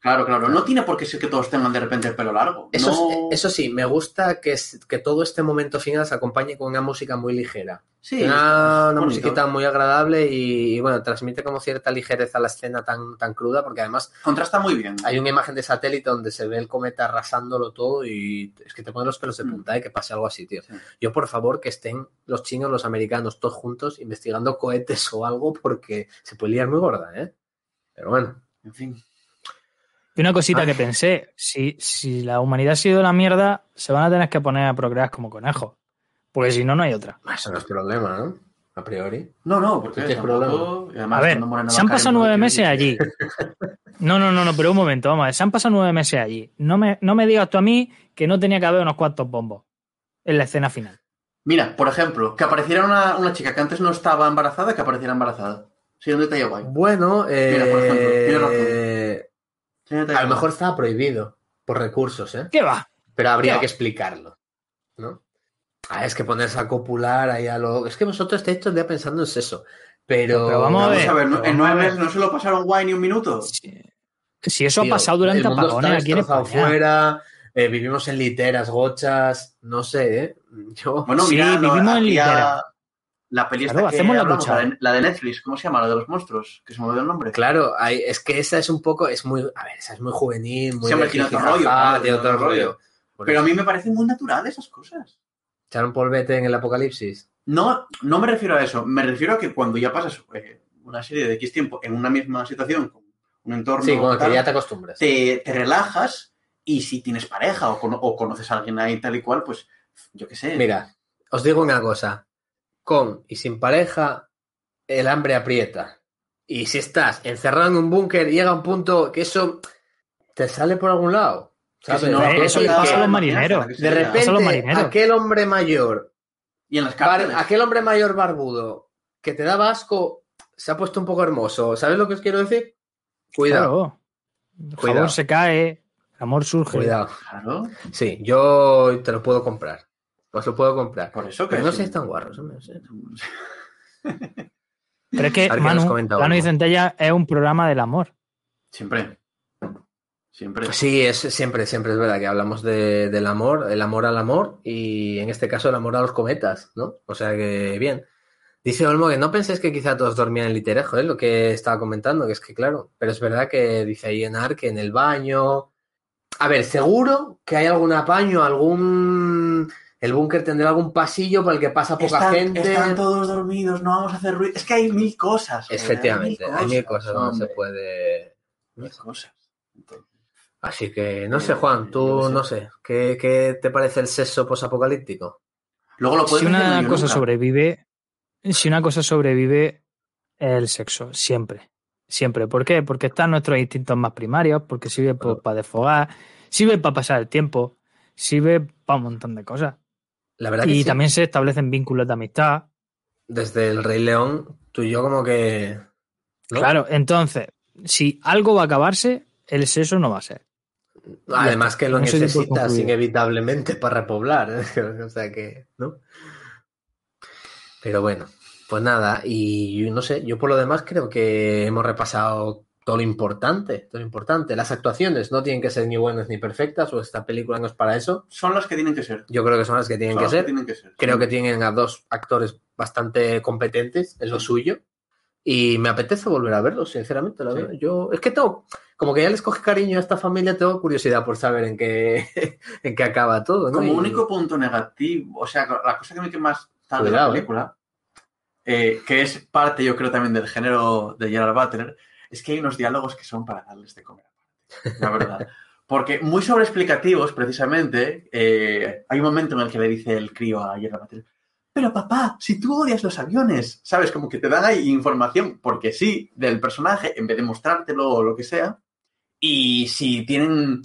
claro. No tiene por qué ser que todos tengan de repente el pelo largo. Eso, no... eso sí, me gusta que, que todo este momento final se acompañe con una música muy ligera. sí, una una musiquita muy agradable y, y, bueno, transmite como cierta ligereza a la escena tan, tan cruda, porque además Contrasta muy bien. hay una imagen de satélite donde se ve el cometa arrasándolo todo y es que te ponen los pelos de Mm. punta, ¿eh? que pase algo así, tío. Sí. Yo, por favor, que estén los chinos, los americanos, todos juntos investigando cohetes o algo, porque se puede liar muy gorda, ¿eh? Pero bueno, En fin. Y una cosita Ay. que pensé, si, si la humanidad ha sido la mierda, se van a tener que poner a procrear como conejos. Porque si no, no hay otra. eso no es problema, ¿no? A priori. No, no, porque ¿Qué tampoco- y además A ver, se han pasado nueve meses allí. No, no, no, no, pero un momento, vamos a ver. Se han pasado nueve meses allí. No me, no me digas tú a mí que no tenía que haber unos cuantos bombos en la escena final. Mira, por ejemplo, que apareciera una, una chica que antes no estaba embarazada, que apareciera embarazada. Sí, un detalle guay. Bueno, Mira, por ejemplo, eh, Sí, un detalle a lo mejor estaba prohibido por recursos, ¿eh? ¿Qué va? Pero habría que explicarlo, ¿no? Ah, es que ponerse a copular ahí a lo... Es que vosotros estáis todo el día pensando en eso. Pero, Pero vamos a Vamos ver, a ver, ¿no- pero en nueve meses no se lo pasaron guay ni un minuto. Si, si eso Tío, ha pasado durante el mundo apagones aquí en España. fuera, eh, vivimos en literas, gochas, no sé, ¿eh? Yo... Bueno, Sí, no, vivimos en aquí a- litera. La peli esta Claro, que hacemos la hablamos, lucha. la de, la de Netflix, ¿cómo se llama? La de los monstruos, que se me olvidó el nombre. Claro, hay- es que esa es un poco, es muy, a ver, esa es muy juvenil, muy hombre, de otro rollo, claro, tiene otro rollo. Pero a mí me parecen muy naturales esas cosas. echar un polvete en el apocalipsis. No, no me refiero a eso. Me refiero a que cuando ya pasas eh, una serie de X tiempo en una misma situación, con un entorno, Sí, que tal, ya te acostumbras. te, te relajas y si tienes pareja o, cono- o conoces a alguien ahí tal y cual, pues yo qué sé. Mira, os digo una cosa. Con y sin pareja, el hambre aprieta. Y si estás encerrado en un búnker, llega un punto que eso te sale por algún lado. Eh, eso le pasa a los marineros. De los repente, marineros. aquel hombre mayor, Y en las bar- aquel hombre mayor barbudo que te daba asco, se ha puesto un poco hermoso. ¿Sabes lo que os quiero decir? Cuidado, Claro. El Cuidado. jabón se cae, el amor surge. cuidado. Claro, Sí, yo te lo puedo comprar. Os lo puedo comprar. por eso que Pero no sí. seáis tan guarros, no sé. Pero es que, A ver, ¿qué Manu, Plano y? Centella es un programa del amor. Siempre. Siempre. Sí, es siempre, siempre es verdad que hablamos de- del amor, el amor al amor y en este caso el amor a los cometas, ¿no? O sea que bien. Dice Olmo que no penséis que quizá todos dormían en literejo, ¿eh? Lo que estaba comentando, que es que claro, pero es verdad que dice ahí en Ark, en el baño. A ver, seguro que hay algún apaño, algún... El búnker tendrá algún pasillo por el que pasa poca Están, gente. están todos dormidos, no vamos a hacer ruido. Es que hay mil cosas. Efectivamente, hay mil cosas donde se hombre, puede... Mil cosas. Entonces, Así que no sé, Juan, tú no sé, ¿qué, qué te parece el sexo posapocalíptico? Luego lo puedes Si una cosa nunca. sobrevive, si una cosa sobrevive, el sexo, siempre. Siempre. ¿Por qué? Porque están nuestros instintos más primarios, porque sirve para desfogar, sirve para pasar el tiempo, sirve para un montón de cosas. La verdad que Y sí. también se establecen vínculos de amistad. Desde el Rey León, tú y yo como que... ¿no? Claro, entonces, si algo va a acabarse, el sexo no va a ser. Además que lo necesitas inevitablemente para repoblar. ¿eh? o sea que, ¿no? Pero bueno, pues nada, y no sé, yo por lo demás creo que hemos repasado todo lo importante, todo lo importante. Las actuaciones no tienen que ser ni buenas ni perfectas, o esta película no es para eso. Son las que tienen que ser. Yo creo que son las que tienen Son que las ser. tienen que ser. Creo que tienen a dos actores bastante competentes en lo suyo. Y me apetece volver a verlos, sinceramente. La Sí. verdad. Yo, es que tengo, como que ya les coge cariño a esta familia, tengo curiosidad por saber en qué, en qué acaba todo. ¿no? Como Y- único punto negativo, o sea, la cosa que me que más tal de la eh. película, eh, que es parte, yo creo, también del género de Gerard Butler, es que hay unos diálogos que son para darles de comer la verdad. Porque muy sobreexplicativos, precisamente, eh, hay un momento en el que le dice el crío a Gerard Butler, pero papá, si tú odias los aviones, ¿sabes? Como que te dan ahí información, porque sí, del personaje, en vez de mostrártelo o lo que sea. Y si tienen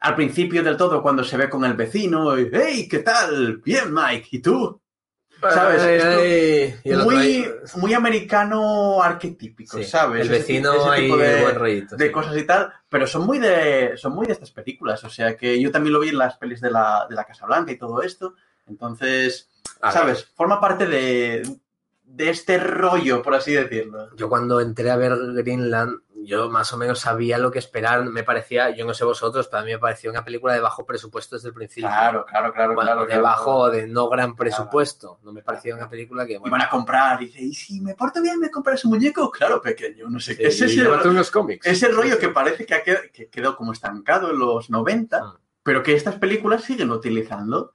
al principio del todo, cuando se ve con el vecino, hey, ¿qué tal? Bien, Mike, ¿y tú? ¿Sabes? Ay, ay, muy, muy americano arquetípico, Sí, ¿sabes? El vecino ese de, buen rollito. de sí. cosas y tal, pero son muy de son muy de estas películas, o sea que yo también lo vi en las pelis de la, de la Casa Blanca y todo esto, entonces, A ver, ¿sabes? Forma parte de, de este rollo, por así decirlo. Yo cuando entré a ver Greenland, yo más o menos sabía lo que esperar. Me parecía, yo no sé vosotros, pero a mí me pareció una película de bajo presupuesto desde el principio. Claro, claro, claro, Bueno, claro. de claro. bajo, de no gran presupuesto. No me parecía una película que, bueno, van a comprar, y dice, ¿y si me porto bien, me compras un muñeco? Claro, pequeño, no sé sí, qué. Es ese, llévate unos cómics. ese rollo que parece que, ha que quedó como estancado en los 90, Mm. pero que estas películas siguen utilizando.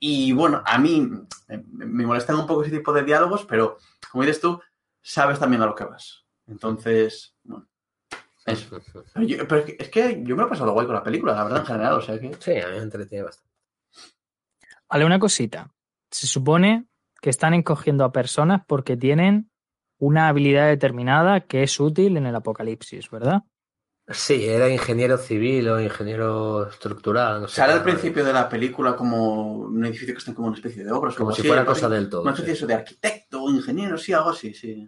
Y bueno, a mí eh, me molestan un poco ese tipo de diálogos, pero como dices tú, sabes también a lo que vas. Entonces, eso. Pero, yo- pero es, que, es que yo me lo he pasado guay con la película, la verdad, en general, o sea que... Sí, a mí me entretiene bastante. Vale, una cosita. Se supone que están encogiendo a personas porque tienen una habilidad determinada que es útil en el apocalipsis, ¿verdad? Sí, era ingeniero civil o ingeniero estructural. No sé Sale al principio de la película como un edificio que está como una especie de obras. Como si así, fuera cosa del todo. Una especie sí. eso de arquitecto o ingeniero, sí, algo así, sí.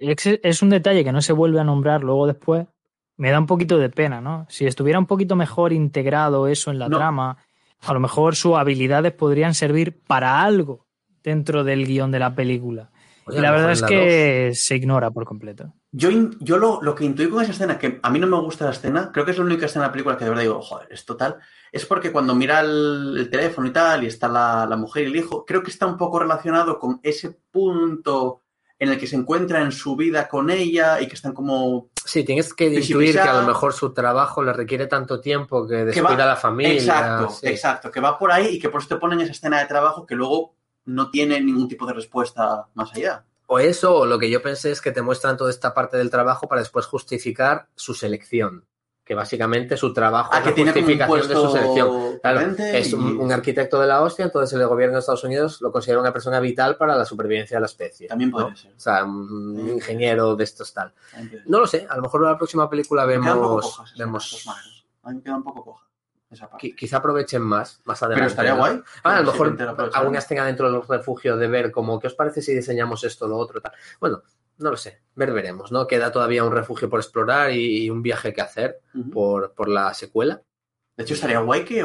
Es un detalle que no se vuelve a nombrar luego después. Me da un poquito de pena, ¿no? Si estuviera un poquito mejor integrado eso en la No. trama, a lo mejor sus habilidades podrían servir para algo dentro del guion de la película. Oye, y la verdad es la que se ignora por completo. Yo, lo, lo que intuí con esa escena, que a mí no me gusta la escena, creo que es la única escena de la película que de verdad digo, joder, es total, es porque cuando mira el, el teléfono y tal, y está la, la mujer y el hijo, creo que está un poco relacionado con ese punto en el que se encuentra en su vida con ella y que están como... Sí, tienes que intuir que a lo mejor su trabajo le requiere tanto tiempo que descuida a la familia. Exacto, sí. exacto, que va por ahí y que por eso te ponen esa escena de trabajo que luego no tiene ningún tipo de respuesta más allá. O eso, o lo que yo pensé es que te muestran toda esta parte del trabajo para después justificar su selección. Que básicamente su trabajo Ah, es que la tiene justificación de su selección. Claro, es un, un arquitecto de la hostia, entonces el gobierno de Estados Unidos lo considera una persona vital para la supervivencia de la especie. También puede ¿no? ser. O sea, un Sí. ingeniero de estos tal. No lo sé, a lo mejor en la próxima película vemos, coja esa escena, vemos esos magos. A mí me queda un poco coja esa parte. qui- quizá aprovechen más, más adelante. Pero estaría ¿no? guay. Ah, a lo mejor entero aprovechar. alguna escena dentro del refugio de ver como, ¿qué os parece si diseñamos esto, lo otro, tal? Bueno, no lo sé, ver veremos, ¿no? Queda todavía un refugio por explorar y, y un viaje que hacer por, por la secuela. De hecho, estaría guay que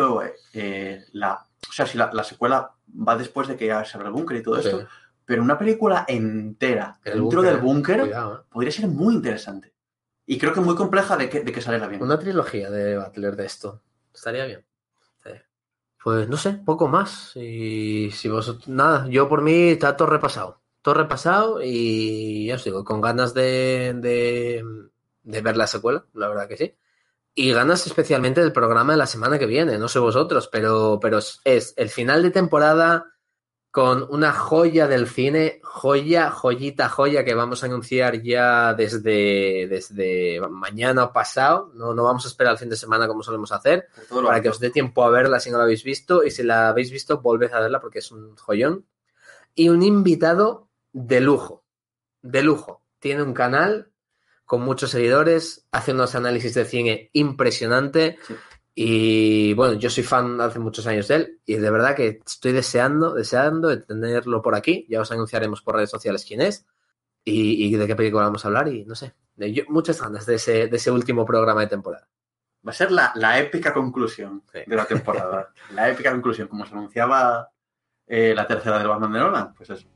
eh, la, o sea, si la, la secuela va después de que ya se abra el búnker y todo esto, pero una película entera El dentro del búnker ¿eh? podría ser muy interesante. Y creo que muy compleja de que, de que saliera bien. Una trilogía de Butler de esto. Estaría bien. Pues no sé, poco más. Y si vosotros. Nada, yo por mí está todo repasado. Todo repasado y ya os digo, con ganas de, de, de ver la secuela, la verdad que sí. Y ganas especialmente del programa de la semana que viene, no sé vosotros, pero, pero es, el final de temporada con una joya del cine, joya, joyita, joya que vamos a anunciar ya desde, desde mañana o pasado. No, no vamos a esperar el fin de semana como solemos hacer, para que os dé tiempo a verla si no la habéis visto. Y si la habéis visto, volved a verla porque es un joyón. Y un invitado de lujo, de lujo. Tiene un canal con muchos seguidores, hace unos análisis de cine impresionante. Sí. Y bueno, yo soy fan hace muchos años de él y de verdad que estoy deseando, deseando de tenerlo por aquí. Ya os anunciaremos por redes sociales quién es y, y de qué película vamos a hablar y no sé. yo- muchas ganas de ese, de ese último programa de temporada. Va a ser la, la épica conclusión Sí. de la temporada. la épica conclusión, como se anunciaba eh, la tercera del Batman de Nolan, pues eso.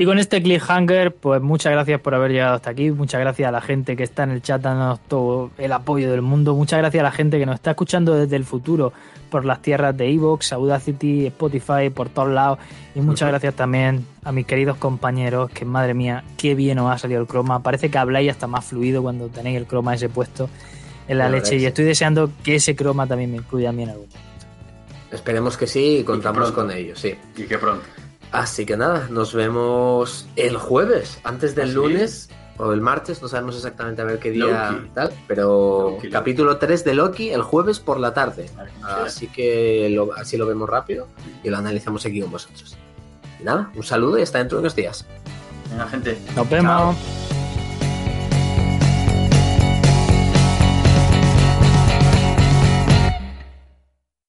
Y con este cliffhanger, pues muchas gracias por haber llegado hasta aquí. Muchas gracias a la gente que está en el chat dándonos todo el apoyo del mundo. Muchas gracias a la gente que nos está escuchando desde el futuro por las tierras de Evox, Audacity, Spotify, por todos lados. Y muchas gracias también a mis queridos compañeros, que madre mía, qué bien os ha salido el croma. Parece que habláis hasta más fluido cuando tenéis el croma ese puesto en la leche. es Y estoy deseando que ese croma también me incluya a mí en algún momento. Esperemos que sí y contamos con ello, sí. Y que pronto. Así que nada, nos vemos el jueves, antes del Así lunes o el martes, no sabemos exactamente a ver qué día Loki. tal, pero Loki, capítulo 3 de Loki el jueves por la tarde. Así que lo, así lo vemos rápido y lo analizamos aquí con vosotros. Y nada, un saludo y hasta dentro de unos días. Venga, gente. Nos vemos.